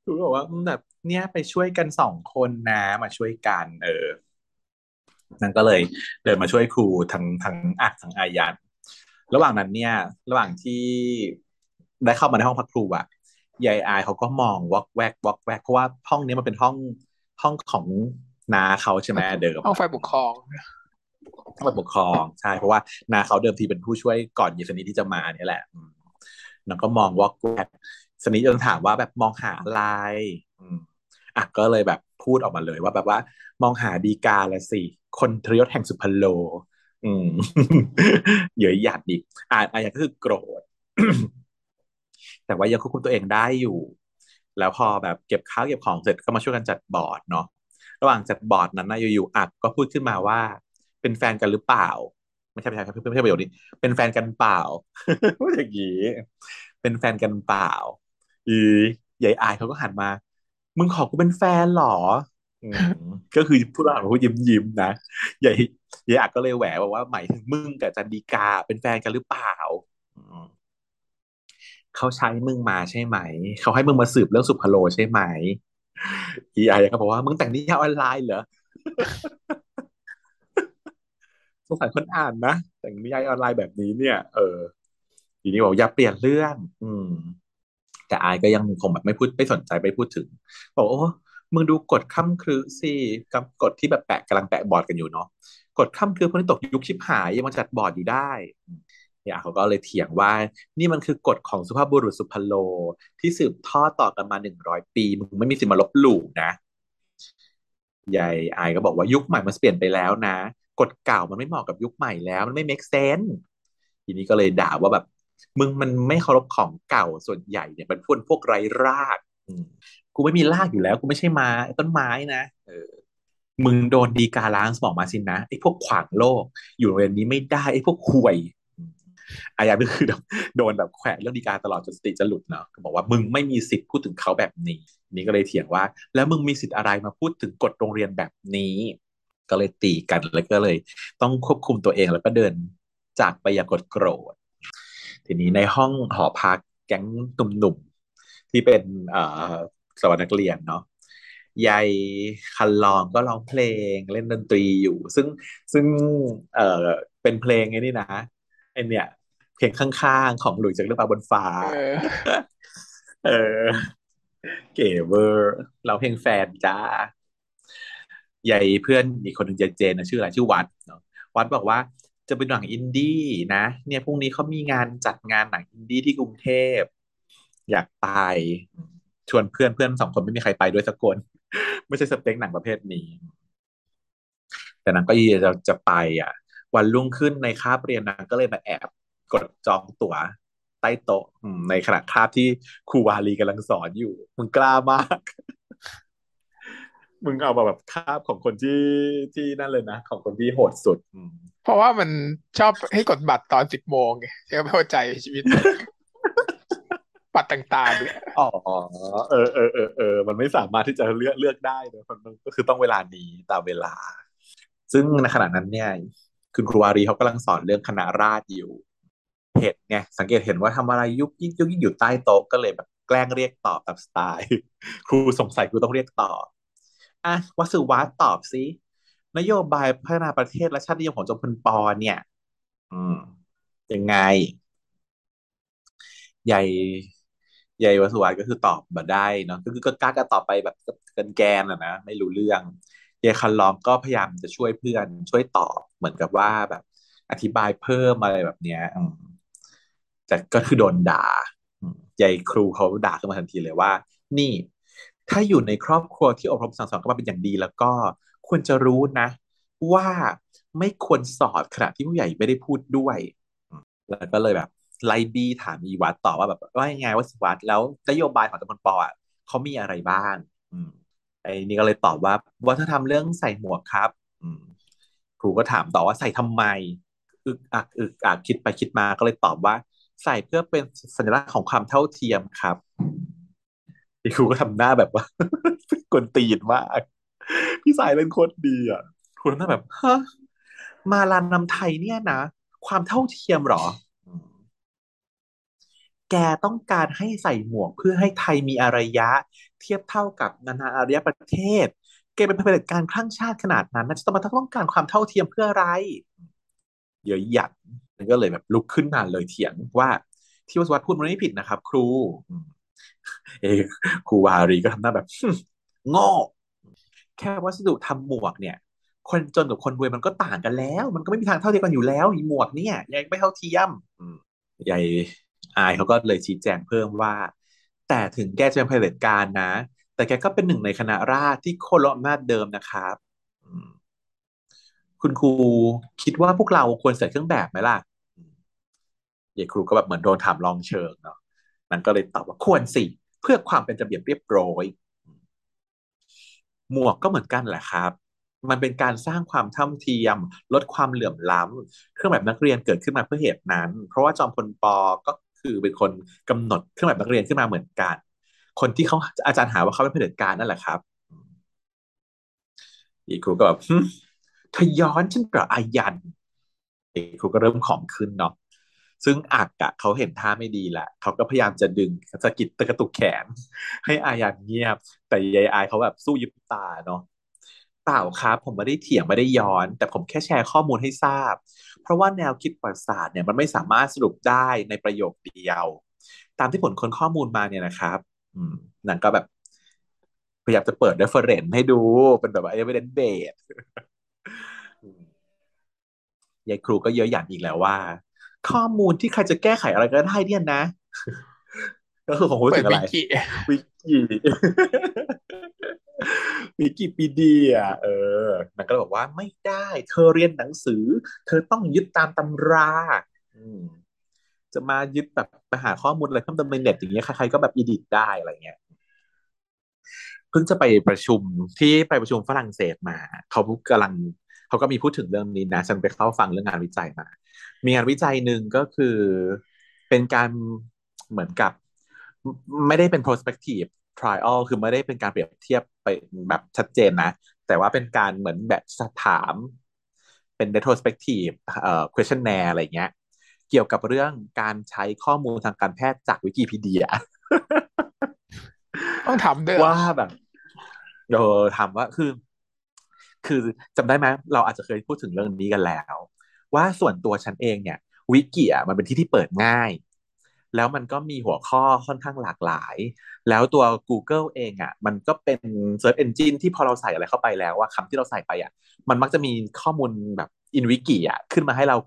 Speaker 3: ครูบอกว่าแบบเนี้ยไปช่วยกันสองคนนะมาช่วยกัน เออ
Speaker 2: นั่นก็เลยเดินมาช่วยครูทั้งทั้งอักทั้งอายัน ระหว่างนั้นเนี่ย ระหว่างที่ได้เข้ามาในห้องพักครูอะยายอายเขาก็มองวอกแวกวอกแวกเพราะว่าห้องนี้มันเป็นห้องห้องของนาเขาใช่ไหมเดิม
Speaker 1: ห้องไฟปกครอง
Speaker 2: ต้องไปปกครองใช่เพราะว่านาเขาเดิมทีเป็นผู้ช่วยก่อนยีสนีที่จะมาเนี่ยแหละอืมแล้วก็มองวอกแวกสนีจนถามว่าแบบมองหาอะไรอืมอะก็เลยแบบพูดออกมาเลยว่าแบบว่า มองหาดีกาละสิ คนทรยศแห่งสุพรรณโล อืมเยอะหยาดดิอ่านอ่านก็คือโกรธ แต่ว่ายังควบคุมตัวเองได้อยู่ แล้วพอแบบเก็บข้าวเก็บของเสร็จก็มาช่วยกันจัดบอร์ดเนาะระหว่างจัดบอร์ดนั้นนะอยู่ๆอักก็พูดขึ้นมาว่า เป็นแฟนกันหรือเปล่า ไม่ใช่ไม่ใช่ครับไม่ใช่ประโยคนี้ เป็นแฟนกันเปล่าพูดอย่างนี้เป็นแฟนกันเปล่า อียายอายเขาก็หันมา มึงขอกูเป็นแฟนเหรอ ก็คือพูดว่าพูดยิ้มยิ้มๆนะยายยายอักก็เลยแหวบอกว่าหมายถึงมึงกับจันดีกาเป็นแฟนกันหรือเปล่าเขาใช้มึงมาใช่ไหม เขาให้มึงมาสืบเรื่องสุพโลใช่ไหมอีไอก็บอกว่ามึงแต่งนิยายออนไลน์เหรอสงสัยคนอ่านนะแต่งนิยายออนไลน์แบบนี้เนี่ย เออทีนี้บอกอย่าเปลี่ยนเรื่อง อืม แต่อายก็ยังคงแบบไม่พูดไม่สนใจไม่พูดถึง บอกโอ้ มึงดูกฎข้ามครึสิกับกฎที่แบบแปะกำลังแปะบอร์ดกันอยู่เนาะกฎข้ามครึพวกนี้ตกยุคชิบหายยังมาจัดบอร์ดอยู่ได้เนี่ยเขาก็เลยเถียงว่า นี่มันคือกฎของสุภาพบุรุษสุพโล ที่สืบทอดต่อกันมาหนึ่งร้อยปี มึงไม่มีสิทธิ์มาลบหลู่นะยายอายก็บอกว่ายุคใหม่มันเปลี่ยนไปแล้วนะกฎเก่ามันไม่เหมาะกับยุคใหม่แล้ว มันไม่ make sense ทีนี้ก็เลยด่าว่าแบบ มึงมันไม่เคารพของเก่าส่วนใหญ่เนี่ยมันพวกพวกไร้รากอื กูไม่มีรากอยู่แล้ว กูไม่ใช่ไม้ต้นไม้นะเออมึงโดนดีกาล้างสมองมาสินะไอ้พวกขวางโลก อยู่โรงเรียนนี้ไม่ได้ไอ้พวกห่วยอายาก็คือโดนแบบแขวะเรื่องดีการตลอดจนสติจะหลุดเนาะก็บอกว่ามึงไม่มีสิทธิ์พูดถึงเขาแบบนี้ นี่ก็เลยเถียงว่า แล้วมึงมีสิทธิ์อะไรมาพูดถึงกฎโรงเรียนแบบนี้ ก็เลยตีกันแล้วก็เลย ต้องควบคุมตัวเองแล้วก็เดินจากไปอย่างกดโกรธ ทีนี้ในห้องหอพักแก๊งหนุ่มๆที่เป็น เอ่อสวัสดนักเรียนเนาะยายคันลองก็ร้องเพลงเล่นดนตรีอยู่ ซึ่งซึ่งเอ่อเป็นเพลงไอ้นี่นะไอเนี่ย เพลงข้างๆ ของหลุยส์จากเรื่องปลาบนฟ้า
Speaker 1: เออ
Speaker 2: เออ เก๋เวอร์เราเพลงแฟนจ้าใหญ่เพื่อนอีกคนหนึ่งเจนเจนนะชื่ออะไรชื่อวัดเนาะอักบอกว่าจะเป็นหนังอินดี้นะ เนี่ยพรุ่งนี้เขามีงานจัดงานหนังอินดี้ที่กรุงเทพ อยากไป ชวนเพื่อนเพื่อนสองคนไม่มีใครไปด้วยสักคนไม่ใช่สเปคหนังประเภทนี้ แต่นางก็ยีจะจะไปอะ วันรุ่งขึ้นในคาบเรียนนางก็เลยมาแอบกดจองตั๋วใต้โต๊ะในขณะคาบที่ครูวารีกำลังสอนอยู่ มึงกล้ามาก มึงเอาแบบคาบของคนที่ที่นั่นเลยนะ ของคนที่โหดสุด
Speaker 1: เพราะว่ามันชอบให้กดบัตรตอนสิบโมงไงเชื่อไม่เข้าใจชีวิต ต่างๆเนี่ย
Speaker 2: อ๋อเออเออเออเออมันไม่สามารถที่จะเลือกเลือกได้เลยมันก็คือต้องเวลานี้ตามเวลา ซึ่งในขณะนั้นเนี่ยคุณครูวารีเขากำลังสอนเรื่องคณะราษฎรอยู่เห็นไงสังเกตเห็นว่าทำอะไรยุกยิกยุกยิกอยู่ใต้โต๊ะก็เลยแบบแกล้งเรียกตอบตามสไตล์ ครูสงสัยครูต้องเรียกตอบอะวสุวัตตอบสินโยบายพัฒนาประเทศและชาตินิยมของจอมพลปอเนี่ย อืมยังไง ใหญ่ ใหญ่วสุวัตก็คือตอบมาได้เนาะก็คือก็กล้าก็ตอบไปแบบกันแกนอะนะไม่รู้เรื่องยายคันลองก็พยายามจะช่วยเพื่อน ช่วยตอบเหมือนกับว่าแบบ อธิบายเพิ่มอะไรแบบเนี้ยแต่ก็คือโดนด่ายายครูเขาด่าขึ้นมาทันทีเลยว่า นี่ ถ้าอยู่ในครอบครัวที่อบรมสั่งสอนกันมาเป็นอย่างดี แล้วก็ควรจะรู้นะ ว่าไม่ควรสอดขณะที่ผู้ใหญ่ไม่ได้พูดด้วยแล้วก็เลยแบบ ไล่บี้ถามอีวัตต่อว่าแบบว่ายังไงว่าสิวัตแล้วนโยบายของตำบลปออะเขามีอะไรบ้าง อืม ไอ้นี่ก็เลยตอบว่าวัฒนธรรมเรื่องใส่หมวกครับ อืมครูก็ถามต่อว่าใส่ทำไม อึกอักอึกอักคิดไปคิดมาก็เลยตอบว่า ใส่เพื่อเป็นสัญลักษณ์ของความเท่าเทียมครับพี่ครูก็ทำหน้าแบบว่ากวนตีนมาก พี่สายเล่นโคตรดีอะครูทำหน้าแบบฮะมาลานนำไทยเนี่ยนะความเท่าเทียมหรอ แกต้องการให้ใส่หมวกเพื่อให้ไทยมีอารยะ เทียบเท่ากับนานาอารยประเทศ แกเป็นเผด็จการคลั่งชาติขนาดนั้นนะจะต้องมาต้องการความเท่าเทียมเพื่ออะไร เยอะหยัดก็เลยแบบลุกขึ้นมาเลยเถียงว่าที่วัสวัตพูดมันไม่ผิดนะครับ ครู เอครูวารีก็ทำหน้าแบบโง่แค่วัสดุทำหมวกเนี่ย คนจนกับคนรวยมันก็ต่างกันแล้ว มันก็ไม่มีทางเท่าเทียมกันอยู่แล้วหมวกเนี่ยยังไม่เท่าเทียมยาย อายเขาก็เลยชี้แจงเพิ่มว่า แต่ถึงแกจะเป็นเผด็จการนะ แต่แกก็เป็นหนึ่งในคณะราษฎรที่โค่นล้มอำนาจเดิมนะครับคุณครูคิดว่าพวกเราควรใส่เครื่องแบบไหมล่ะยายครูก็แบบเหมือนโดนถามลองเชิงเนาะนั่นก็เลยตอบว่าควรสิ เพื่อความเป็นระเบียบเรียบร้อย หมวกก็เหมือนกันแหละครับ มันเป็นการสร้างความเท่าเทียม ลดความเหลื่อมล้ำเครื่องแบบนักเรียนเกิดขึ้นมาเพื่อเหตุนั้น เพราะว่าจอมพลปอก็ คือเป็นคนกำหนดเครื่องแบบนักเรียนขึ้นมาเหมือนกัน คนที่เขาอาจารย์หาว่าเขาเป็นเผด็จการนั่นแหละครับอีครูก็แบบเธอย้อนฉันกับอายันอีครูก็เริ่มของขึ้นเนาะซึ่งอักอะเขาเห็นท่าไม่ดีแหละเขาก็พยายามจะดึงสะกิดตะกระตุกแขน ให้อายันเงียบ แต่ยายอายเขาแบบสู้ยิบตาเนาะเปล่าครับ ผมไม่ได้เถียงไม่ได้ย้อน แต่ผมแค่แชร์ข้อมูลให้ทราบ เพราะว่าแนวคิดประวัติศาสตร์เนี่ยมันไม่สามารถสรุปได้ในประโยคเดียว ตามที่ผลคนข้อมูลมาเนี่ยนะครับอืมนั่นก็แบบ พยายามจะเปิด reference ให้ดูเป็นแบบว่า evidence base ยายครูก็เยอะหยันอีกแล้วว่า ข้อมูลที่ใครจะแก้ไขอะไรก็ได้เนี่ยนะก็คือของคุณถึงอะไรวิกิ วิกิพีเดียเออมันก็บอกว่าไม่ได้ เธอเรียนหนังสือ เธอต้องยึดตามตำราจะมายึดแบบไปหาข้อมูลอะไรเพิ่มเติมในเน็ตอย่างเงี้ยใครๆก็แบบอีดิทได้อะไรเงี้ยเพิ่งจะไปประชุมที่ไปประชุมฝรั่งเศสมา เขากำลังเขาก็มีพูดถึงเรื่องนี้นะ ฉันไปเข้าฟังเรื่องงานวิจัยมา มีงานวิจัยหนึ่งก็คือเป็นการเหมือนกับ ไม่ได้เป็น prospective trial คือไม่ได้เป็นการเปรียบเทียบไปแบบชัดเจนนะ แต่ว่าเป็นการเหมือนแบบถามเป็น retrospective เอ่อ questionnaire อะไรเงี้ย เกี่ยวกับเรื่องการใช้ข้อมูลทางการแพทย์จากวิกิพีเดีย
Speaker 1: ต้องถามด้วย
Speaker 2: ว่าแบบเออถามว่าคือ คือจำได้ไหมเราอาจจะเคยพูดถึงเรื่องนี้กันแล้ว ว่าส่วนตัวฉันเองเนี่ย วิกิอะมันเป็นที่ที่เปิดง่าย แล้วมันก็มีหัวข้อค่อนข้างหลากหลาย แล้วตัว Google เองอะ มันก็เป็น Search Engine ที่พอเราใส่อะไรเข้าไปแล้วว่าคำที่เราใส่ไปอะ มันมักจะมีข้อมูลแบบอินวิกิอะขึ้นมาให้เรา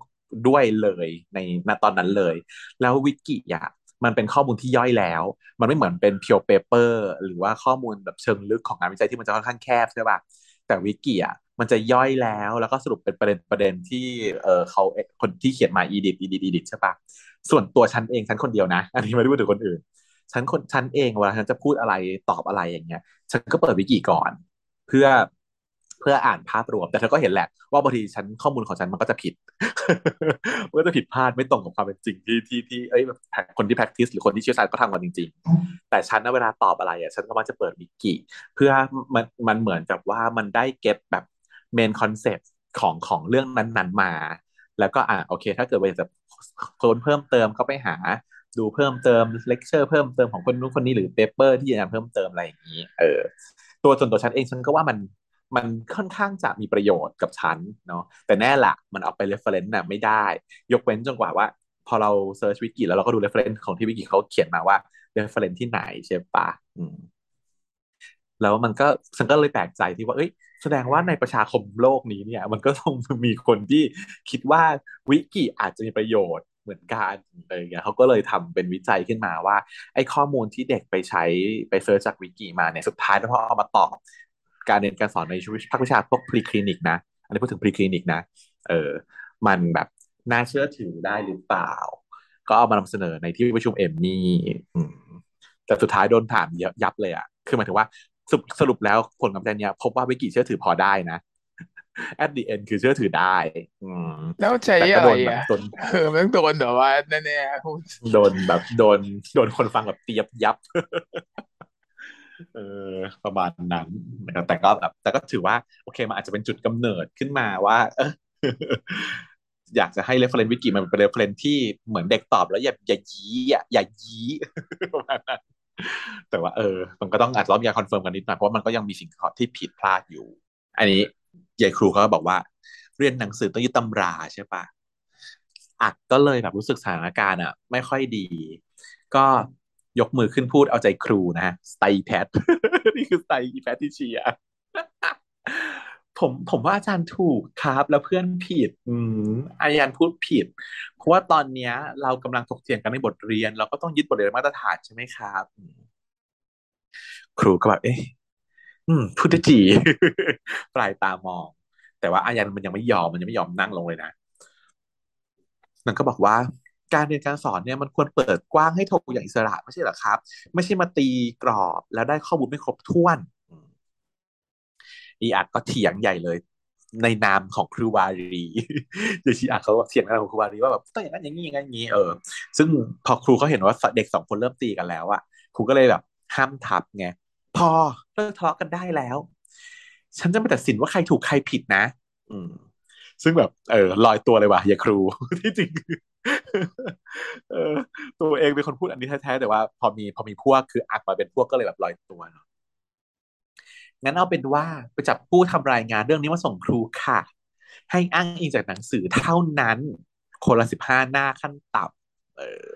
Speaker 2: ด้วยเลยในณตอนนั้นเลย แล้ววิกิอะมันเป็นข้อมูลที่ย่อยแล้ว มันไม่เหมือนเป็นเพียวเปเปอร์หรือว่าข้อมูลแบบเชิงลึกของงานวิจัยที่มันจะค่อนข้างแคบใช่ป่ะแต่วิกิอะมันจะย่อยแล้วแล้วก็สรุปเป็นประเด็นประเด็นที่เออเขาคนที่เขียนมา edit edit edit ใช่ปะ ส่วนตัวฉันเองฉันคนเดียวนะ อันนี้ไม่ได้พูดถึงคนอื่น ฉันคนฉันเองเวลาฉันจะพูดอะไรตอบอะไรอย่างเงี้ย ฉันก็เปิดวิกิก่อน เพื่อเพื่ออ่านภาพรวม แต่เธอก็เห็นแหละ ว่าบางทีฉันข้อมูลของฉันมันก็จะผิดมันก็จะผิดพลาดไม่ตรงกับความเป็นจริงที่ที่ที่เอ้ยคนที่ practice หรือคนที่เชี่ยวชาญก็ทำกันจริง ๆ แต่ฉันนะเวลาตอบอะไรอะฉันก็มักจะเปิดวิกิเพื่อมันมันเหมือนกับว่ามันได้ get แบบmain concept ของของเรื่องนั้น ๆ มา แล้วก็อ่าโอเค ถ้าเกิดว่ากจะค้นเพิ่มเติมก็ไปหา ดูเพิ่มเติมเลคเชอร์เพิ่มเติมของคนนู้นคนนี้หรือ paper ที่จะเพิ่มเติมอะไรอย่างนี้ เออ ตัวจนตัวฉันเองฉันก็ว่ามันมันค่อนข้างจะมีประโยชน์กับฉันเนาะแต่แน่ละมันเอาไป reference น่ะไม่ได้ ยกเว้นจนกว่าว่า พอเรา search วิกิแล้วเราก็ดู reference ของที่วิกิเขาเขียนมาว่า reference ที่ไหนใช่ปะแล้วมันก็ฉันก็เลยแปลกใจที่ว่าเอ้ย แสดงว่าในประชาคมโลกนี้เนี่ย มันก็ต้องมีคนที่คิดว่าวิกิอาจจะมีประโยชน์เหมือนกันอะไรเงี้ยเขาก็เลยทำเป็นวิจัยขึ้นมาว่า ไอ้ข้อมูลที่เด็กไปใช้ไป search จากวิกิมาเนี่ยสุดท้ายแล้วพอเอามาตอบการเรียนการสอนในภาควิชาพวก preclinic นะ อันนี้พูดถึง preclinic นะ เออ มันแบบน่าเชื่อถือได้หรือเปล่า ก็เอามานำเสนอในที่ประชุม AMEEแต่สุดท้ายโดนถามยับเลยอะคือหมายถึงว่า สรุปแล้วผลการวิจัยเนี้ยพบว่าวิกิเชื่อถือพอได้นะ at the end คือเชื่อถือได้ อืม
Speaker 1: แล้วใช้อะไรอะเออมันโดนแบบว่าแน่
Speaker 2: ๆโดนแบบโดนโดนคนฟังแบบเตียบยับ เออประมาณนั้นนะครับแต่ก็แบบแต่ก็ถือว่า โอเคมันอาจจะเป็นจุดกำเนิดขึ้นมาว่า เอออยากจะให้ reference วิกิมันเป็น reference ที่เหมือนเด็กตอบแล้วอย่าอย่ายี้อะอย่ายี้ประมาณนั้น แต่ว่าเออ มันก็ต้องอาจจะต้องมีการ confirm กันนิดหน่อยเพราะมันก็ยังมีสิ่งที่ผิดพลาดอยู่ อันนี้ยายครูเขาก็บอกว่า เรียนหนังสือต้องยึดตำราใช่ปะอักก็เลยแบบรู้สึกสถานการณ์อะ ไม่ค่อยดี ก็ยกมือขึ้นพูดเอาใจครูนะฮะสไตล์แพทนี่คือสไตล์แพทที่เชีย ผมผมว่าอาจารย์ถูกครับ แล้วเพื่อนผิด อืมอาจารย์พูดผิด เพราะว่าตอนเนี้ย เรากำลังถกเถียงกันในบทเรียน เราก็ต้องยึดบทเรียนมาตรฐานใช่ไหมครับ ครูก็แบบเอ๊ะอืมพูดได้จีปลายตามอง แต่ว่าอายันมันยังไม่ยอมมันยังไม่ยอมนั่งลงเลยนะมันก็บอกว่าการเรียนการสอนเนี่ยมันควรเปิดกว้างให้ถกอย่างอิสระไม่ใช่หรอครับ ไม่ใช่มาตีกรอบแล้วได้ข้อมูลไม่ครบถ้วน อีอักก็เถียงใหญ่เลย ในนามของครูวารีเดี๋ยชีอักเขาเถียงในนามของครูวารีว่าแบบต้องอย่างนั้นอย่างนี้อย่างนี้เออ ซึ่งพอครูเขาเห็นว่าเด็กสองคนเริ่มตีกันแล้วอะครูก็เลยแบบ ห้ามทับไงพอเลิกทะเลาะกันได้แล้ว ฉันจะไม่ตัดสินว่าใครถูกใครผิดนะ อืม ซึ่งแบบ เออลอยตัวเลยว่ะอย่าครูที่จริงเออตัวเองเป็นคนพูดอันนี้แท้ๆแต่ว่า พอมีพอมีพวกคืออักมาเป็นพวกก็เลยแบบลอยตัวเนาะ งั้นเอาเป็นว่าไปจับผู้ทำรายงานเรื่องนี้มาส่งครูค่ะ ให้อ้างอิงจากหนังสือเท่านั้น คนละสิบห้าหน้าขั้นต่ำเออ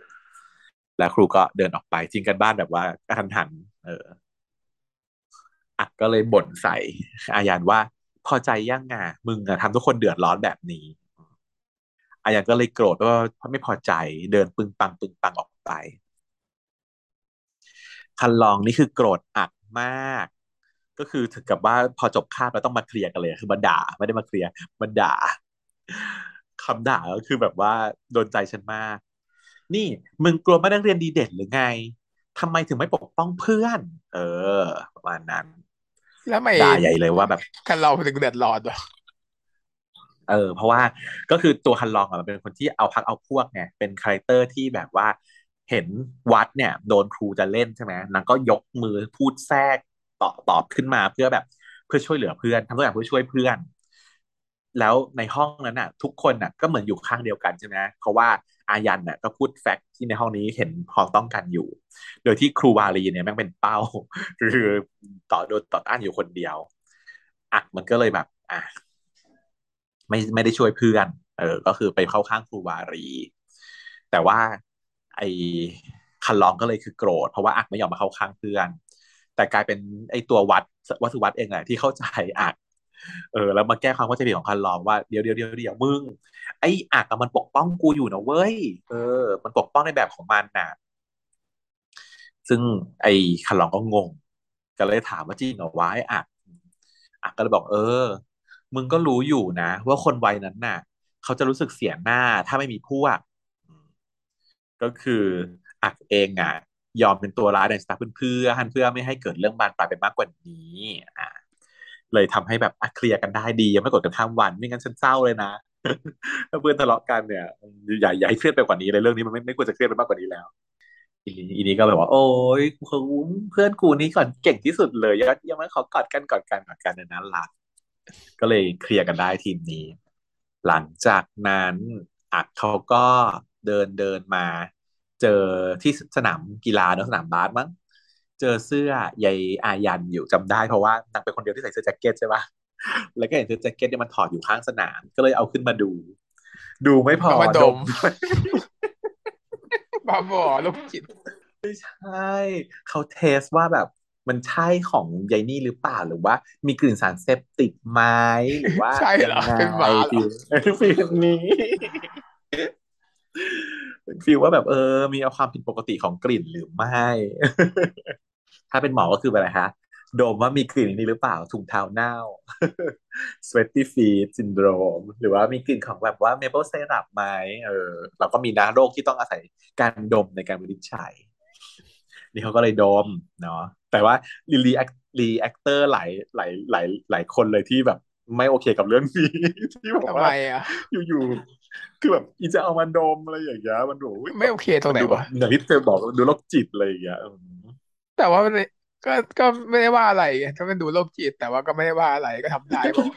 Speaker 2: แล้วครูก็เดินออกไปทิ้งกันบ้านแบบว่ากระทันหัน เอออักก็เลยบ่นใส่อายันว่า พอใจยังไงมึงอะทำทุกคนเดือดร้อนแบบนี้ อายันก็เลยโกรธว่าไม่พอใจเดินปึงปังปึงปังออกไป คันลองนี่คือโกรธอักมาก ก็คือถึงกับว่าพอจบคาบแล้วต้องมา clear กันเลย คือมาด่าไม่ได้มา clear มาด่าคำด่าก็คือแบบว่าโดนใจฉันมาก นี่มึงกลัวไม่ได้เรียนดีเด่นหรือไงทำไมถึงไม่ปกป้องเพื่อน เออประมาณนั้น
Speaker 1: แล้วไม่
Speaker 2: ด่าใหญ่เลยว่าแบบ
Speaker 1: กันเราถึงเดือดร้อนวะ
Speaker 2: เออ เพราะว่าก็คือตัวฮันลองอะมันเป็นคนที่เอาพักเอาพวกไงเป็น character ที่แบบว่าเห็นวัดเนี่ย โดนครูจะเล่นใช่ไหมนางก็ยกมือพูดแทรก ตอบตอบขึ้นมาเพื่อแบบเพื่อช่วยเหลือเพื่อนทำทุกอย่างเพื่อช่วยเพื่อน แล้วในห้องนั้นน่ะ ทุกคนน่ะ ก็เหมือนอยู่ข้างเดียวกันใช่ไหมเพราะว่าอายันน่ะก็พูดแฟกต์ที่ในห้องนี้เห็นพอต้องกันอยู่ โดยที่ครูวารีเนี่ยแม่งเป็นเป้าคือต่อโดนต่อต้านอยู่คนเดียวอะมันก็เลยแบบ อะไม่ไม่ได้ช่วยเพื่อน เออ ก็คือไปเข้าข้างครูวารี แต่ว่า ไอ้คันลองก็เลยคือโกรธเพราะว่าอักไม่ยอมมาเข้าข้างเพื่อน แต่กลายเป็นไอ้ตัววัดวัดสุวัดเองแหละที่เข้าใจอักเออแล้วมาแก้ความเข้าใจผิดของคันลองว่าเดี๋ยวเดี๋ยวเดี๋ยวเดี๋ยวมึง ไอ้อักมันปกป้องกูอยู่นะเว้ยเออ มันปกป้องในแบบของมันน่ะ ซึ่งไอ้คันลองก็งง ก็เลยถามว่าจริงเหรอวะไอ้อักอักก็เลยบอก เออ มึงก็รู้อยู่นะ ว่าคนวัยนั้นน่ะ เขาจะรู้สึกเสียหน้าถ้าไม่มีพวก ก็คืออักเองอะ ยอมเป็นตัวร้ายในสตาร์เพื่อนเพื่อไม่ให้เกิดเรื่องบานปลายไปมากกว่านี้อ่าเลยทำให้แบบเคลียร์กันได้ดียังไม่กดกันข้ามวันไม่งั้นฉันเศร้าเลยนะถ้าเพื่อนทะเลาะกันเนี่ยอย่าอย่าให้เครียดไปกว่านี้เลยเรื่องนี้มันไม่ไม่ควรจะเครียดไปมากกว่านี้แล้วอีนี้อีนี้ก็แบบว่า โอ้ยเพื่อนกูนี่ก่อนเก่งที่สุดเลยยอดเยี่ยมมากเขากอดกันกอดกันกอดกันในนั้นละก็เลยเคลียร์กันได้ทีมนี้ หลังจากนั้นอักเขาก็เดินเดินมา เจอที่สนามกีฬาเนอะสนามบาสมั้งเจอเสื้อยายอายันอยู่จำได้เพราะว่านางเป็นคนเดียวที่ใส่เสื้อแจ็คเก็ตใช่ปะแล้วก็เห็นเสื้อแจ็คเก็ตเนี่ยมันถอดอยู่ข้างสนาม ก็เลยเอาขึ้นมาดู ดูไม่พอ
Speaker 1: เอามาดม
Speaker 2: ด้วย
Speaker 1: บ้าบอโรคจิต
Speaker 2: ไม่ใช่เขา test ว่าแบบมันใช่ของยายนี่หรือเปล่าหรือว่า มีกลิ่นสารเสพติดไหมหรือว่า
Speaker 1: ใช่เหรอ
Speaker 2: ยังไง
Speaker 1: เป็นหมาเหรอ
Speaker 2: feel feel นี้ feel ว่าแบบเออ มีเอาความผิดปกติของกลิ่นหรือไม่ ถ้าเป็นหมอก็คืออะไรคะดมว่ามีกลิ่นนี้หรือเปล่าถุงเท้าเน่า sweaty feet syndrome หรือว่ามีกลิ่นของแบบว่า maple syrup ไหมเออเราก็มีนะโรคที่ต้องอาศัยการดมในการวินิจฉัย นี่เขาก็เลยดมเนาะแต่ว่ารีรี reactor หลายหลายหลายหลายคนเลยที่แบบไม่โอเคกับเรื่องนี้ ที่บอก
Speaker 1: ทำไม
Speaker 2: ว่า
Speaker 1: อะ
Speaker 2: อยู่ๆ คือแบบอีจะเอามาดมอะไรอย่างเงี้ยมันดูอุ๊ย
Speaker 1: ไม่โอเคตรงไหน
Speaker 2: ดูแบบ
Speaker 1: วะ
Speaker 2: อย่างที่เธอบอกดูโรคจิตอะไรอย่างเงี้ยอืม
Speaker 1: แต่ว่าในก็ก็ไม่ได้ว่าอะไรไงถ้ามันดูโรคจิต แต่ว่าก็ไม่ได้ว่าอะไรก็ทำได้บอก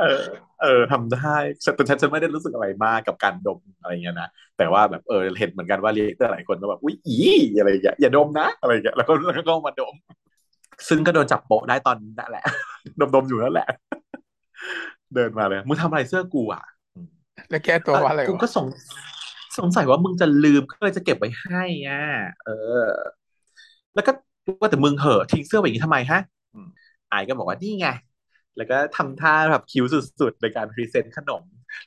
Speaker 2: เออ เออทำได้แต่ฉันจะไม่ได้รู้สึกอะไรมากกับการดมอะไรเงี้ยนะแต่ว่าแบบเออเห็นเหมือนกันว่าเรียกหลายคนก็แบบอุ้ยอีอะไรอย่างเงี้ยอย่าดมนะอะไรอย่างเงี้ยแล้วก็แล้วก็มาดม ซึ่งก็โดนจับโปะได้ตอนนั่นแหละ ดมๆอยู่นั่นแหละ เดินมาเลยมึงทำอะไรเสื้อกูอะ
Speaker 1: แล้วแก้ตัวว่าอะไร
Speaker 2: กู
Speaker 1: วะ
Speaker 2: ก็สงสงสัยว่ามึงจะลืมก็เลยจะเก็บไว้ให้อะเออ แล้วก็ว่าแต่มึงเหอะทิ้งเสื้อไว้อย่างนี้ทำไมฮะอืมไอายก็บอกว่านี่ไง แล้วก็ทำท่าแบบคิ้วสุดๆในการพรีเซนต์ขนม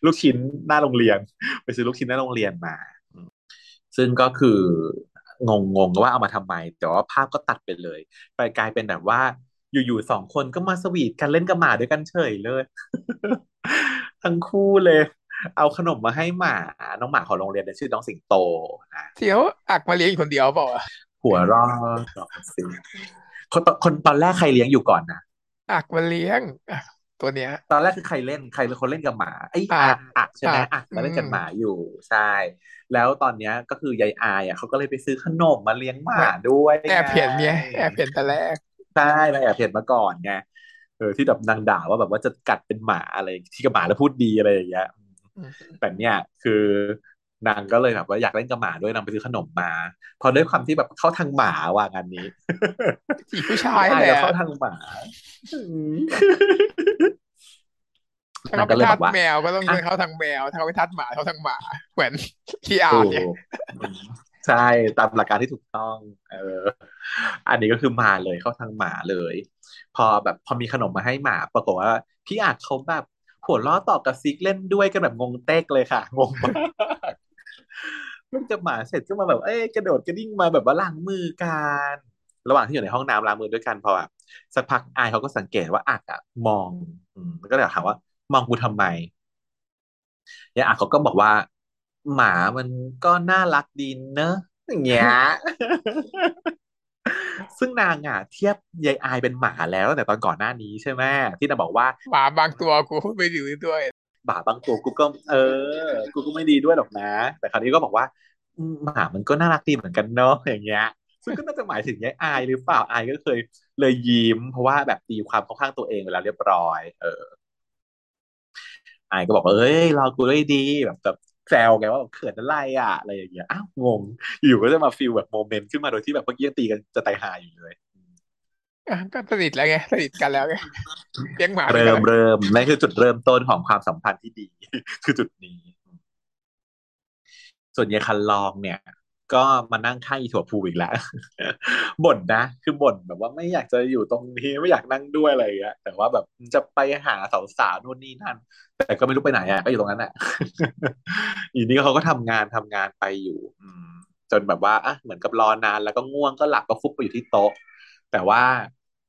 Speaker 2: ลูกชิ้นหน้าโรงเรียน ไปซื้อลูกชิ้นหน้าโรงเรียนมาอืมซึ่งก็คืองงๆว่าเอามาทำไม แต่ว่าภาพก็ตัดไปเลย ไปกลายเป็นแบบว่า อยู่ๆสองคนก็มาสวีทกันเล่นกับหมาด้วยกันเฉยเลย ทั้งคู่เลย เอาขนมมาให้หมา น้องหมาของโรงเรียนเนี่ยชื่อน้องสิงโตนะ
Speaker 1: เที่ยวอักมาเลี้ยงอยู่คนเดียวเปล่าวะ
Speaker 2: หัวเรอดสิคนตอนคนตอนแรกใครเลี้ยงอยู่ก่อนนะ
Speaker 1: อักมาเลี้ยงอะตัวเนี้ย
Speaker 2: ตอนแรกคือใครเล่นใครเป็นคนเล่นกับหมาไอ้ย
Speaker 1: อะ
Speaker 2: อักอักใช่ไหม
Speaker 1: อัก
Speaker 2: อักมาเล่นกับ
Speaker 1: อืม
Speaker 2: หมาอยู่ใช่ แล้วตอนเนี้ยก็คือยายอายอะเขาก็เลยไปซื้อขนมมาเลี้ยงหมาด้วย
Speaker 1: แอบเห็นไง
Speaker 2: ไง
Speaker 1: แอบเห็นแต่แรก
Speaker 2: ใช่มาแอบเห็นมาก่อนไงเออที่แบบนางด่าว่าแบบว่าจะกัดเป็นหมาอะไรที่กับหมาแล้วพูดดีอะไรอย่างเงี้ย
Speaker 1: อืม
Speaker 2: แต่เนี่ยคือนางก็เลยแบบว่าอยากเล่นกับหมาด้วยนางไปซื้อขนมมา พอด้วยความที่แบบเข้าทางหมาว่างานนี้
Speaker 1: จีบผู้ชาย
Speaker 2: อาย
Speaker 1: แหละ
Speaker 2: เข้าทางหมาอืม
Speaker 1: ถ้า
Speaker 2: นา
Speaker 1: เขา
Speaker 2: ง
Speaker 1: ไป
Speaker 2: ก็เลย
Speaker 1: ทั
Speaker 2: บ
Speaker 1: ด
Speaker 2: อกว่า
Speaker 1: แมวก็ต้อง
Speaker 2: อะ
Speaker 1: เข้าทางแมวถ้าเขาไปทัดหมาเข้าทางหมาเหมือนที่อ่า
Speaker 2: ถู
Speaker 1: น
Speaker 2: ก
Speaker 1: เนี่ย
Speaker 2: อืมใช่ตามหลักการที่ถูกต้อง เออ อันนี้ก็คือมาเลยเข้าทางหมาเลย พอแบบพอมีขนมมาให้หมา ปรากฏว่าพี่อาจเขาแบบ หัวล้อต่อกับซิกเล่นด้วยกันแบบงงเต๊กเลยค่ะ งงมากมันจะหมาเสร็จก็มาแบบ เอ้ยกระโดดกระดิ่งมาแบบว่าล้างมือกัน ระหว่างที่อยู่ในห้องน้ำล้างมือด้วยกันพอแบบสักพักอายเขาก็สังเกตว่าอักอะมองอืมก็เลยถามว่า มองกูทำไมยายอักเขาก็บอกว่า หมามันก็น่ารักดีเนอะอย่างเงี้ย ซึ่งนางอะเทียบยายอายเป็นหมาแล้วตั้งแต่ตอนก่อนหน้านี้ใช่ไหมที่นางบอกว่า
Speaker 1: หมาบางตัวกูไม่ดื้อด้วย
Speaker 2: หมาบางตัวกูก็ เออ กูก็ไม่ดีด้วยหรอกนะ แต่คราวนี้ก็บอกว่าอืมหมามันก็น่ารักดีเหมือนกันเนาะอย่างเงี้ยซึ่งก็น่าจะหมายถึงยายอายหรือเปล่าอายก็เคย เลยยิ้ม เพราะว่าแบบตีความเข้าข้างตัวเองเวลาเรียบร้อย เอออายก็บอกว่าเอ้ยรอกูด้วยดีแบบแบบ แซวไงว่าแบบเขินอะไรอะอะไรอย่างเงี้ยอ้าวงง อยู่ก็จะมาฟีลแบบโมเมนต์ขึ้นมาโดยที่แบบเมื่อกี้ยังตีกันจะตายหาอยู่เลย
Speaker 1: อะก็สนิทแล้วไงสนิทกันแล้วไงเลี้ยงหมาด้วย
Speaker 2: เริ่
Speaker 1: กั
Speaker 2: ม
Speaker 1: น
Speaker 2: เริ่มนั่นคือจุดเริ่มต้นของความสัมพันธ์ที่ดี คือจุดนี้ ส่วนยายคันลองเนี่ย ก็มานั่งข้างอีถั่วพูอีกแล้วบ่นนะคือบ่นแบบว่าไม่อยากจะอยู่ตรงนี้ไม่อยากนั่งด้วยอะไรอย่างเงี้ยแต่ว่าแบบจะไปหาสาวๆนู่นนี่นั่น แต่ก็ไม่รู้ไปไหนอะก็อยู่ตรงนั้นแหละอีนี้เขาก็ทำงานทำงานไปอยู่ อืม จนแบบว่าอะเหมือนกับรอนาน แล้วก็ง่วงก็หลับก็ฟุบไปอยู่ที่โต๊ะ แต่ว่า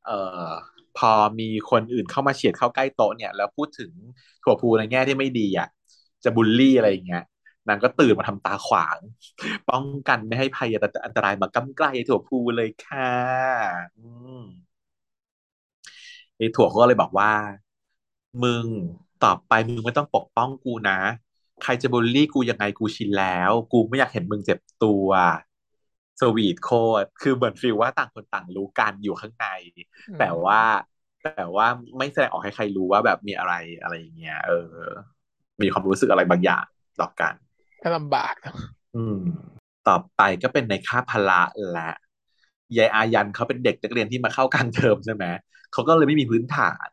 Speaker 2: เอ่อพอมีคนอื่นเข้ามาเฉียดเข้าใกล้โต๊ะเนี่ยแล้วพูดถึงถั่วพูในแง่ที่ไม่ดีอะจะบูลลี่อะไรอย่างเงี้ย นางก็ตื่นมาทำตาขวาง ป้องกันไม่ให้ภัยอันตรายมาก้ำใกล้ไอ้ถั่วพูเลยค่ะอืมไอ้ถั่วเขาก็เลยบอกว่า มึงต่อไปมึงไม่ต้องปกป้องกูนะ ใครจะบูลลี่กูยังไงกูชินแล้ว กูไม่อยากเห็นมึงเจ็บตัวสวีทโคตรคือเหมือนฟีลว่าต่างคนต่างรู้กันอยู่ข้างใน แต่ว่า แต่ว่าไม่แสดงออกให้ใครรู้ว่าแบบมีอะไรอะไรอย่างเงี้ยเออ มีความรู้สึกอะไรบางอย่างต่อกัน
Speaker 1: ก็ลำบากเนอะ
Speaker 2: อืม ต่อไปก็เป็นในค่าพละและยายอายันเขาเป็นเด็กนักเรียนที่มาเข้ากลางเทอมใช่ไหมเขาก็เลยไม่มีพื้นฐาน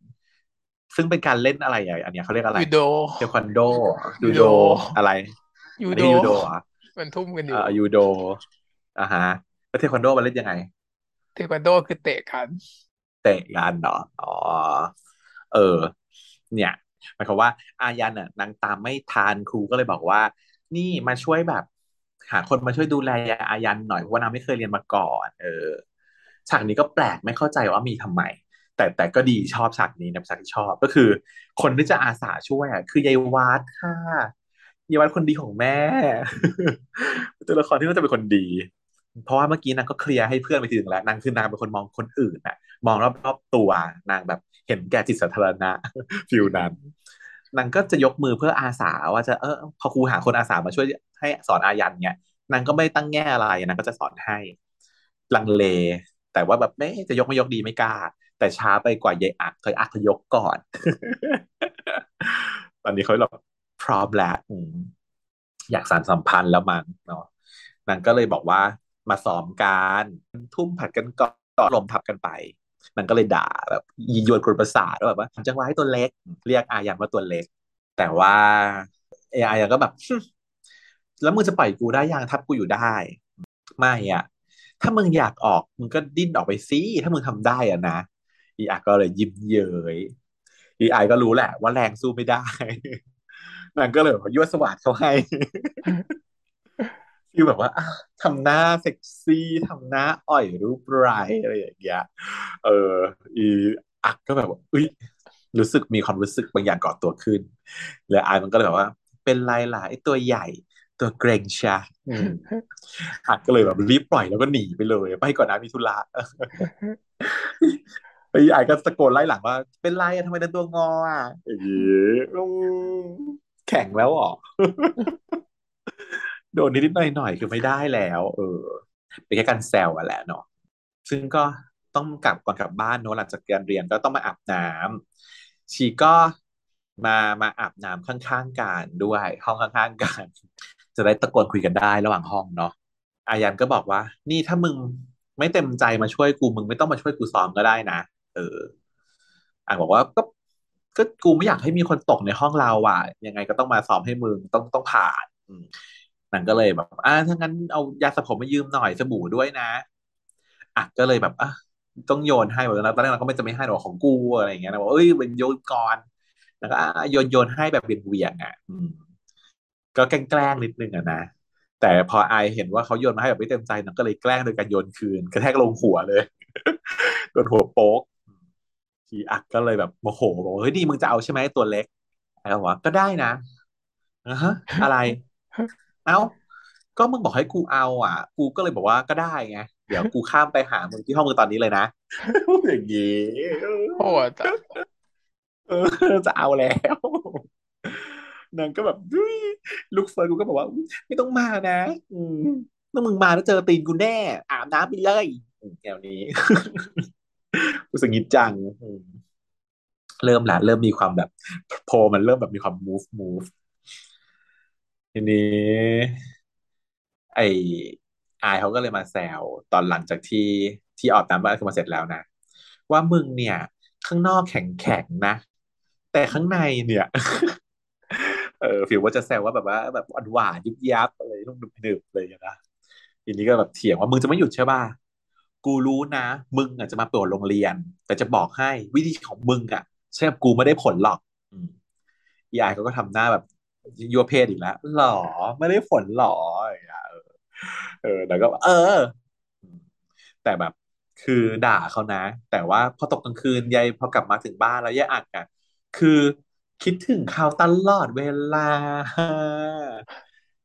Speaker 2: ซึ่งเป็นการเล่นอะไรอะอันเนี้ยเขาเรียกอะไร
Speaker 1: ยูโด
Speaker 2: เทควันโด
Speaker 1: ยู
Speaker 2: ยู
Speaker 1: โด
Speaker 2: โดอะไร
Speaker 1: ยู
Speaker 2: อัน
Speaker 1: โด
Speaker 2: นี้ยูโดเหรอะ
Speaker 1: มันทุ่มกันอ
Speaker 2: เอยู่อยูโดอ่าฮะแล้วเทควันโดมันเล่นยังไง
Speaker 1: เทควันโดคือเตะกัน
Speaker 2: เตะกันเหรออ๋อเออ เนี่ยหมายความว่าอายันน่ะนางตามไม่ทันครูก็เลยบอกว่า นี่มาช่วยแบบหาคนมาช่วยดูแลอายันหน่อยเพราะว่านางไม่เคยเรียนมาก่อน เออฉากนี้ก็แปลกไม่เข้าใจว่ามีทำไม แต่แต่ก็ดีชอบฉากนี้นะฉากที่ชอบก็คือ คนที่จะอาสาช่วยอะคือยายวัดค่ะยายวัดคนดีของแม่ตัวละครที่น่าจะเป็นคนดี เพราะว่าเมื่อกี้นางก็เคลียร์ให้เพื่อนไปทีหนึ่งแล้วนางคือนางเป็นคนมองคนอื่นน่ะ มองรอบๆตัวนางแบบเห็นแก่จิตสาธารณะฟิลนั้น นางก็จะยกมือเพื่ออาสาว่าจะเออพอครูหาคนอาสามาช่วยให้สอนอายันเนี่ยนางก็ไม่ตั้งแง่อะไรนางก็จะสอนให้ ลังเล แต่ว่าแบบไม่จะยกไม่ยกดีไม่กล้า แต่ช้าไปกว่ายายอักเคยอักยกก่อน ตอนนี้เขาแบบพร้อมแล้วอยากสานสัมพันธ์แล้วมั้งเนาะนางก็เลยบอกว่ามาซ้อมการทุ่มผัดกันก่อนลมทับกันไป นางก็เลยด่าแบบยียวนกรุประสาทแบบว่าจังหวะให้ตัวเล็ก เรียกอายันว่าตัวเล็ก แต่ว่าเออายันก็แบบแล้วมึงจะปล่อยกูได้ยังทับกูอยู่ได้ ไม่อะ ถ้ามึงอยากออกมึงก็ดิ้นออกไปซิถ้ามึงทำได้อะนะอีอาก็เลยยิ้มเย้ยอีไอก็รู้แหละ ว่าแรงสู้ไม่ได้นางก็เลยยั่วสวัสดเขาให้ ฟีลแบบว่าทำหน้าเซ็กซี่ทำหน้าอ่อยรูปไรอะไรอย่างเงี้ยเอออีอักก็แบบว่าอุ้ยรู้สึกมีความรู้สึกบางอย่างก่อตัวขึ้น แล้วไอมันก็เลยแบบว่า เป็นไรล่ะไอตัวใหญ่ตัวเกรงชาอักก็เลยแบบรีบปล่อยแล้วก็หนีไปเลย ไปก่อนนะมีธุระไอ้ไอ้ก็ตะโกนไล่หลังว่า เป็นไรอะทำไมเดินตัวงออะอย่างงี้แข็งแล้วหรอ โดนนิดๆหน่อยๆคือไม่ได้แล้ว เออเป็นแค่การแซวอะแหละเนาะซึ่งก็ต้องกลับก่อนกลับบ้านเนาะหลังจากการเรียนก็ต้องมาอาบน้ำชีก็มามาอาบน้ำข้างๆกันด้วย ห้องข้างๆกันจะได้ตะโกนคุยกันได้ระหว่างห้องเนาะอายันก็บอกว่า นี่ถ้ามึงไม่เต็มใจมาช่วยกูมึงไม่ต้องมาช่วยกูซ้อมก็ได้นะเอออ่านบอกว่าก็ก็กูไม่อยากให้มีคนตกในห้องเราอะ ยังไงก็ต้องมาซ้อมให้มึงต้องต้องผ่าน นางก็เลยแบบอ่าถ้างั้นเอายาสระผมมายืมหน่อยสบู่ด้วยนะอะก็เลยแบบอะต้องโยนให้แบบตอนแรกเราก็ไม่จะไม่ให้หรอกของกูอะไรอย่างเงี้ยนะบอกเอ้ยเป็นโยนก่อนแล้วก็โยนโยนให้แบบเบี่ยงๆอะก็แกล้งนิดนึงอะนะแต่พอไอเห็นว่าเขาโยนมาให้แบบไม่เต็มใจนางก็เลยแกล้งโดยการโยนคืนกระแทกลงหัวเลยโดนหัวโป๊กทีอักก็เลยแบบโมโหบอกเฮ้ยดีมึงจะเอาใช่ไหมตัวเล็กไอ้ก็บอกว่าก็ได้นะฮะอะไร เอ้า ก็มึงบอกให้กูเอาอะ กูก็เลยบอกว่าก็ได้ไง เดี๋ยวกูข้ามไปหามึงที่ห้องมึงตอนนี้เลยนะอย่างงี้
Speaker 1: โอ้
Speaker 2: จะเอาแล้วนางก็แบบลูกเฟิร์นกูก็บอกว่า ไม่ต้องมานะ อืมถ้ามึงมาแล้วเจอตีนกูแน่ อาบน้ำไปเลยแนวนี้กูสงิดจัง เริ่มละเริ่มมีความแบบ โพมันเริ่มแบบมีความ move move ทีนี้ ไอไอเขาก็เลยมาแซวตอนหลังจากที่ที่ออกตามบ้านคือมาเสร็จแล้วนะ ว่ามึงเนี่ย ข้างนอกแข็งแข็งนะ แต่ข้างในเนี่ย เออฟิลว่าจะแซวว่าแบบว่าแบบหวานยุบยับอะไรนุ่มหนึบเลยนะทีนี้ก็แบบเถียงว่ามึงจะไม่หยุดใช่ป่ะกูรู้นะ มึงอะจะมาเปิดโรงเรียน แต่จะบอกให้วิธีของมึงอะใช่กูไม่ได้ผลหรอกอีไอเขาก็ทำหน้าแบบ ยัวเพศอีกแล้วหรอไม่ได้ผลหรออย่างเงี้ยเออแล้วก็ เออ แต่แบบคือด่าเขานะ แต่ว่าพอตกกลางคืนยายพอกลับมาถึงบ้านแล้วยายอัดอะคือคิดถึงเขาตลอดเวลา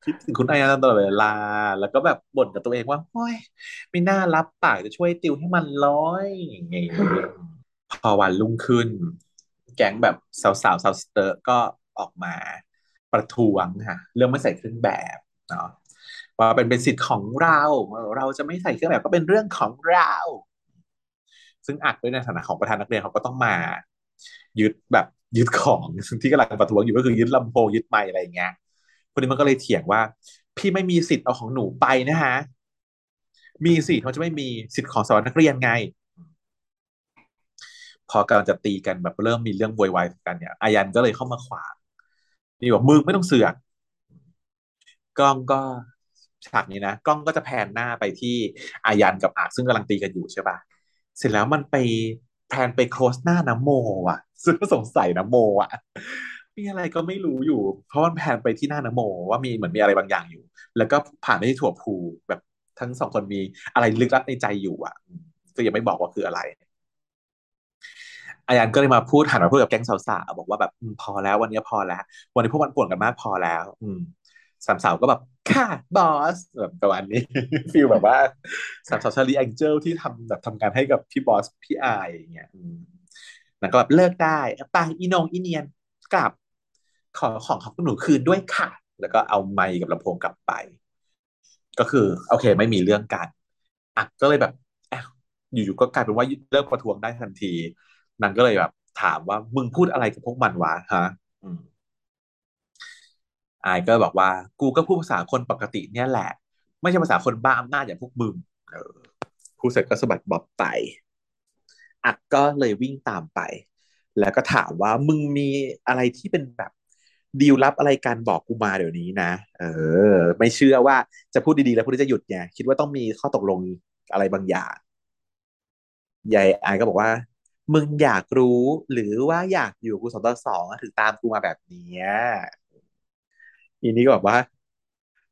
Speaker 2: คิดถึงคุณอายตลอดเวลา แล้วก็แบบบ่นกับตัวเองว่าโอ้ยไม่น่ารับปากจะช่วยติวให้มันร้อยอย่างเงี้ยพอวันรุ่งขึ้น แก๊งแบบสาวๆสาวสเตอร์ก็ออกมา ประท้วงค่ะเรื่องไม่ใส่เครื่องแบบเนาะว่าเป็นเป็นสิทธิ์ของเรา เราจะไม่ใส่เครื่องแบบก็เป็นเรื่องของเรา ซึ่งอัดด้วยในฐานะของประธานนักเรียนเขาก็ต้องมา ยึดแบบยึดของที่กำลังประท้วงอยู่ก็คือยึดลำโพงยึดไมค์อะไรอย่างเงี้ยคนนี้มันก็เลยเถียงว่า พี่ไม่มีสิทธิ์เอาของหนูไปนะฮะมีสิเขาจะไม่มีสิทธิ์ของสารนักเรียนไง พอกำลังจะตีกันแบบเริ่มมีเรื่องวอยวายกันเนี่ยอายันก็เลยเข้ามาขวาง นี่บอกมึงไม่ต้องเสือกกล้องก็ฉากนี้นะ กล้องก็จะแพนหน้าไปที่อายันกับอาซึ่งกำลังตีกันอยู่ใช่ปะเสร็จแล้วมันไปแพนไปโคสหน้าน้ำโมอะ ซึ่งก็สงสัยน้ำโมอะมีอะไรก็ไม่รู้อยู่ เพราะมันแพนไปที่หน้าน้ำโม ว่ามีเหมือนมีอะไรบางอย่างอยู่ แล้วก็ผ่านไปที่ถั่วพูแบบทั้งสองคนมีอะไรลึกลับในใจอยู่อะก็ยังไม่บอกว่าคืออะไร อายันก็เลยมาพูดหันมาพูดกับแก๊งสาวๆบอกว่าแบบพอแล้ววันนี้พอแล้ว วันนี้พวกมันป่วนกันมากพอแล้ว อืมสามสาวก็แบบค่ะบอสแบบประมาณนี้feel แบบว่าสามสาว Charlie's Angels ที่ทำแบบทำงานให้กับพี่ boss พี่อายอย่างเงี้ยนั่นก็แบบเลิกได้ไปอีนงอีเนียนกลับ ขอของของหนูคืนด้วยค่ะ แล้วก็เอาไมค์กับลำโพงกลับไป ก็คือ โอเค ไม่มีเรื่องกันอะก็เลยแบบอยู่ๆก็กลายเป็นว่าเลิกประท้วงได้ทันที นางก็เลยแบบ ถามว่ามึงพูดอะไรกับพวกมันวะฮะอายก็บอกว่า กูก็พูดภาษาคนปกติเนี่ยแหละ ไม่ใช่ภาษาคนบ้าอำนาจอย่างพวกมึงเออพูดเสร็จก็สะบัดบ๊อบไป อักก็เลยวิ่งตามไป แล้วก็ถามว่ามึงมีอะไรที่เป็นแบบดีลลับอะไรกันบอกกูมาเดี๋ยวนี้นะ เออ ไม่เชื่อว่าจะพูดดีๆ แล้วพูดจะหยุดไงคิดว่าต้องมีข้อตกลงอะไรบางอย่างยายอายก็บอกว่า มึงอยากรู้หรือว่าอยากอยู่กูสองต่อสองถึงตามกูมาแบบนี้อีนี้ก็บอกว่า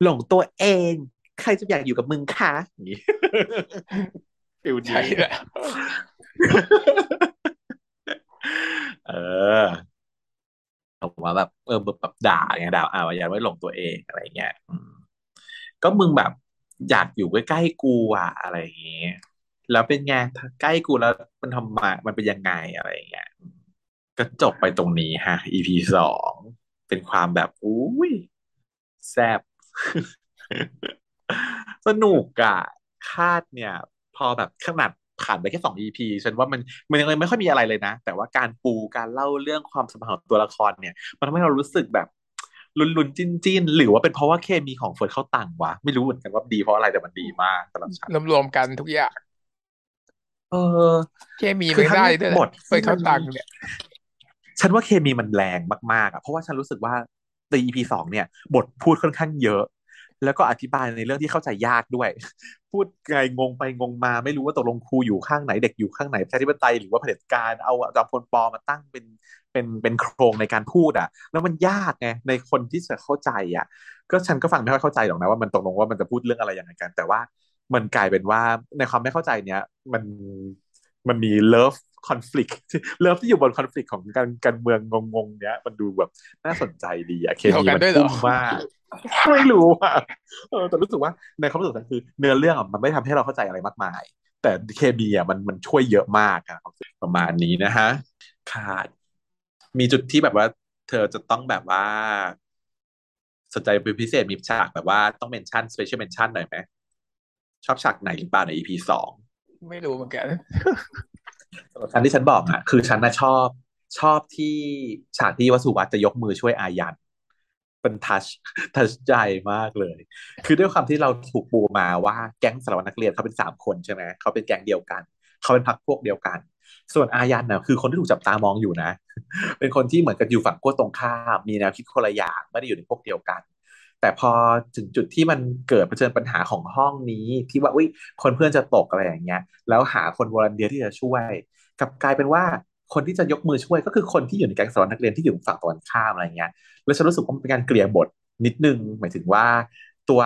Speaker 2: หลงตัวเอง ใครจะอยากอยู่กับมึงคะอย่างนี้ฟิล
Speaker 1: ใช่
Speaker 2: นี้
Speaker 1: แหละ
Speaker 2: เออผมว่าแบบเออแบบด่าไงด่าอ่าว่าอย่าไม่หลงตัวเองอะไรเงี้ยอืมก็มึงแบบอยากอยู่ใกล้ๆกูอะอะไรอย่างเงี้ย แล้วเป็นไงใกล้กูแล้วมันทำมา มันเป็นยังไงอะไรอย่างเงี้ยก็จบไปตรงนี้ฮะ EP สองเป็นความแบบอุ้ยแซ่บสนุกอะคาดเนี่ย พอแบบขนาดผ่านไปแค่สอง EP ฉันว่ามันมันยังไม่ค่อยมีอะไรเลยนะ แต่ว่าการปูการเล่าเรื่องความสัมพันธ์ของตัวละครเนี่ย มันทำให้เรารู้สึกแบบลุ้นๆจิ้นๆ หรือว่าเป็นเพราะว่าเคมีของเฟิร์สเข้าตังวะ ไม่รู้เหมือนกันว่าดีเพราะอะไรแต่มันดีมากสำหรับฉัน
Speaker 1: รวมๆกันทุกอย่าง
Speaker 2: เออ
Speaker 1: เคมี
Speaker 2: คื
Speaker 1: มั
Speaker 2: อนทั้ง
Speaker 1: ได้ด้วยแห
Speaker 2: บ
Speaker 1: ละ
Speaker 2: ท
Speaker 1: เปิดเข้าตังค์เนี่ย
Speaker 2: ฉันว่าเคมีมันแรงมากๆอะเพราะว่าฉันรู้สึกว่าใน EP สองเนี่ย บทพูดค่อนข้างเยอะ แล้วก็อธิบายในเรื่องที่เข้าใจยากด้วย พูดไงงงไปงงมา ไม่รู้ว่าตกลงครูอยู่ข้างไหนเด็กอยู่ข้างไหนประชาธิปไตยหรือว่าเผด็จการเอาจอมพลปอมาตั้งเป็นเป็นเป็นโครงในการพูดอะ แล้วมันยากไงในคนที่จะเข้าใจอะ ก็ฉันก็ฟังไม่ค่อยเข้าใจหรอกนะว่ามันตกลงว่ามันจะพูดเรื่องอะไรยังไงกัน แต่ว่า มันกลายเป็นว่าในความไม่เข้าใจเนี้ยมันมันมีเลิฟคอน FLICT เลิฟที่อยู่บนคอน FLICT ของการการเมืองงงๆเนี้ย มันดูแบบน่าสนใจดีอะเค
Speaker 1: เกี่ยว
Speaker 2: มี
Speaker 1: กัน
Speaker 2: มัน
Speaker 1: ด้วยเหรอ
Speaker 2: พุ่งมากไม่รู้อะเออแต่รู้สึกว่าในความรู้สึกนั้นคือ เนื้อเรื่องอะมันไม่ทำให้เราเข้าใจอะไรมากมาย แต่เคมีอะมันมันช่วยเยอะมากอะประมาณนี้นะฮะขาดมีจุดที่แบบว่า เธอจะต้องแบบว่า สนใจเป็นพิเศษมีฉากแบบว่าต้อง mention special mention หน่อยไหม ชอบฉากไหนหรือเปล่าใน EP สอง
Speaker 1: ไม่รู้เหมือนกัน
Speaker 2: สำหรับฉันที่ฉันบอกอะ คือฉันน่ะชอบชอบที่ฉากที่วสุวัตจะยกมือช่วยอายันเป็น touch touch ใจมากเลย คือด้วยความที่เราถูกปูมาว่าแก๊งสารวัตรนักเรียนเขาเป็นสามคนใช่ไหมเขาเป็นแก๊งเดียวกัน เขาเป็นพรรคพวกเดียวกัน ส่วนอายันน่ะคือคนที่ถูกจับตามองอยู่นะ เป็นคนที่เหมือนกับอยู่ฝั่งขั้วตรงข้ามมีแนวคิดคนละอย่างไม่ได้อยู่ในพวกเดียวกัน แต่พอถึงจุดที่มันเกิดเผชิญปัญหาของห้องนี้ที่ว่าอุ้ยคนเพื่อนจะตกอะไรอย่างเงี้ย แล้วหาคนวอลันเทียที่จะช่วยกลับกลายเป็นว่าคนที่จะยกมือช่วยก็คือคนที่อยู่ในแก๊งสารวัตรนักเรียนที่อยู่ฝั่งตะวันข้ามอะไรเงี้ยแล้วฉันรู้สึกว่ามันเป็นการเกลี่ยบทนิดนึง หมายถึงว่าตัว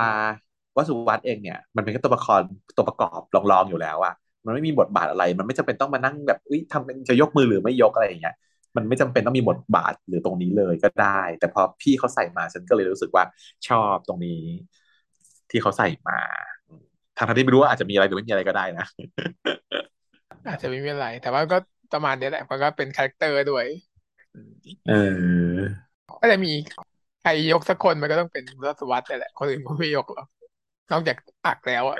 Speaker 2: วสุวัตเองเนี่ยมันเป็นแค่ตัวประกอบตัวประกอบรองๆอยู่แล้วอะมันไม่มีบทบาทอะไร มันไม่จำเป็นต้องมานั่งแบบอุ้ยทำเป็นจะยกมือหรือไม่ยกอะไรอย่างเงี้ย มันไม่จำเป็นต้องมีบทบาทหรือตรงนี้เลยก็ได้ แต่พอพี่เขาใส่มาฉันก็เลยรู้สึกว่าชอบตรงนี้ ที่เขาใส่มาทางที่ไม่รู้ว่าอาจจะมีอะไรหรือไม่มีอะไรก็ได้นะ
Speaker 1: อาจจะไม่มีอะไร แต่ว่าก็ประมาณนี้แหละมันก็เป็น character ด้วย
Speaker 2: เออ
Speaker 1: ก็จะมีใครยกสักคนมันก็ต้องเป็นรัสวัตแต่แหละ คนอื่นก็ไม่ยกหรอกนอกจากอักแล้วอะ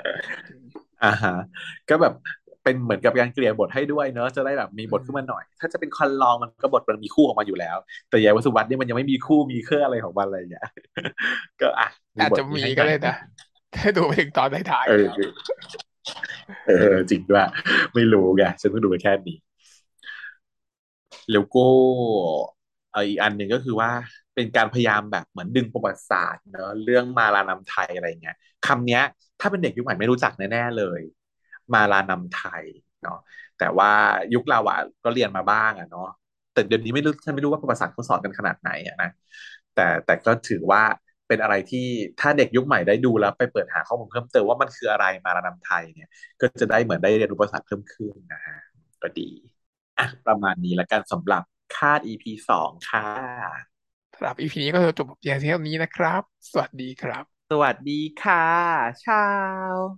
Speaker 2: อ่าฮะ ก็แบบ เป็นเหมือนกับการเกลี่ยบทให้ด้วยเนอะจะได้แบบมีบทขึ้นมาหน่อย ถ้าจะเป็นคอนลองมันก็บทมันมีคู่ออกมาอยู่แล้ว แต่ยายวสุวัตเนี่ยมันยังไม่มีคู่มีเครื่องอะไรของมันอะไรอย่างเงี้ยก็อะ
Speaker 1: อาจ
Speaker 2: บท
Speaker 1: จะมี
Speaker 2: ให้
Speaker 1: ก็
Speaker 2: หน่
Speaker 1: ได้
Speaker 2: อย
Speaker 1: นะถ้าดูไปถึงตอนท้าย
Speaker 2: เออเออจริงด้วยไม่รู้ไงฉันเพิ่งดูไปแค่นี้แล้วก็เอ่ออีกอันหนึ่งก็คือว่าเป็นการพยายามแบบเหมือนดึงประวัติศาสตร์เนอะเรื่องมาลานำไทยอะไรเงี้ยคำเนี้ย ถ้าเป็นเด็กยุคใหม่ไม่รู้จักแน่ๆเลย มาลานำไทยเนาะแต่ว่ายุคเราอะก็เรียนมาบ้างอะเนาะแต่เดี๋ยวนี้ไม่รู้ฉันไม่รู้ว่าประวัติศาสตร์เขาสอนกันขนาดไหนอะนะแต่แต่ก็ถือว่าเป็นอะไรที่ถ้าเด็กยุคใหม่ได้ดูแล้วไปเปิดหาข้อมูลเพิ่มเติมว่ามันคืออะไรมาลานำไทยเนี่ย ก็จะได้เหมือนได้เรียนรู้ประวัติศาสตร์เพิ่มขึ้นนะฮะก็ดีอะประมาณนี้แล้วกันสำหรับคาด EP สองค่ะ
Speaker 1: ๆสำหรับ EP นี้ก็จะจบเพียงเท่านี้นะครับ สวัสดีครับ
Speaker 2: สวัสดีค่ะ ชาว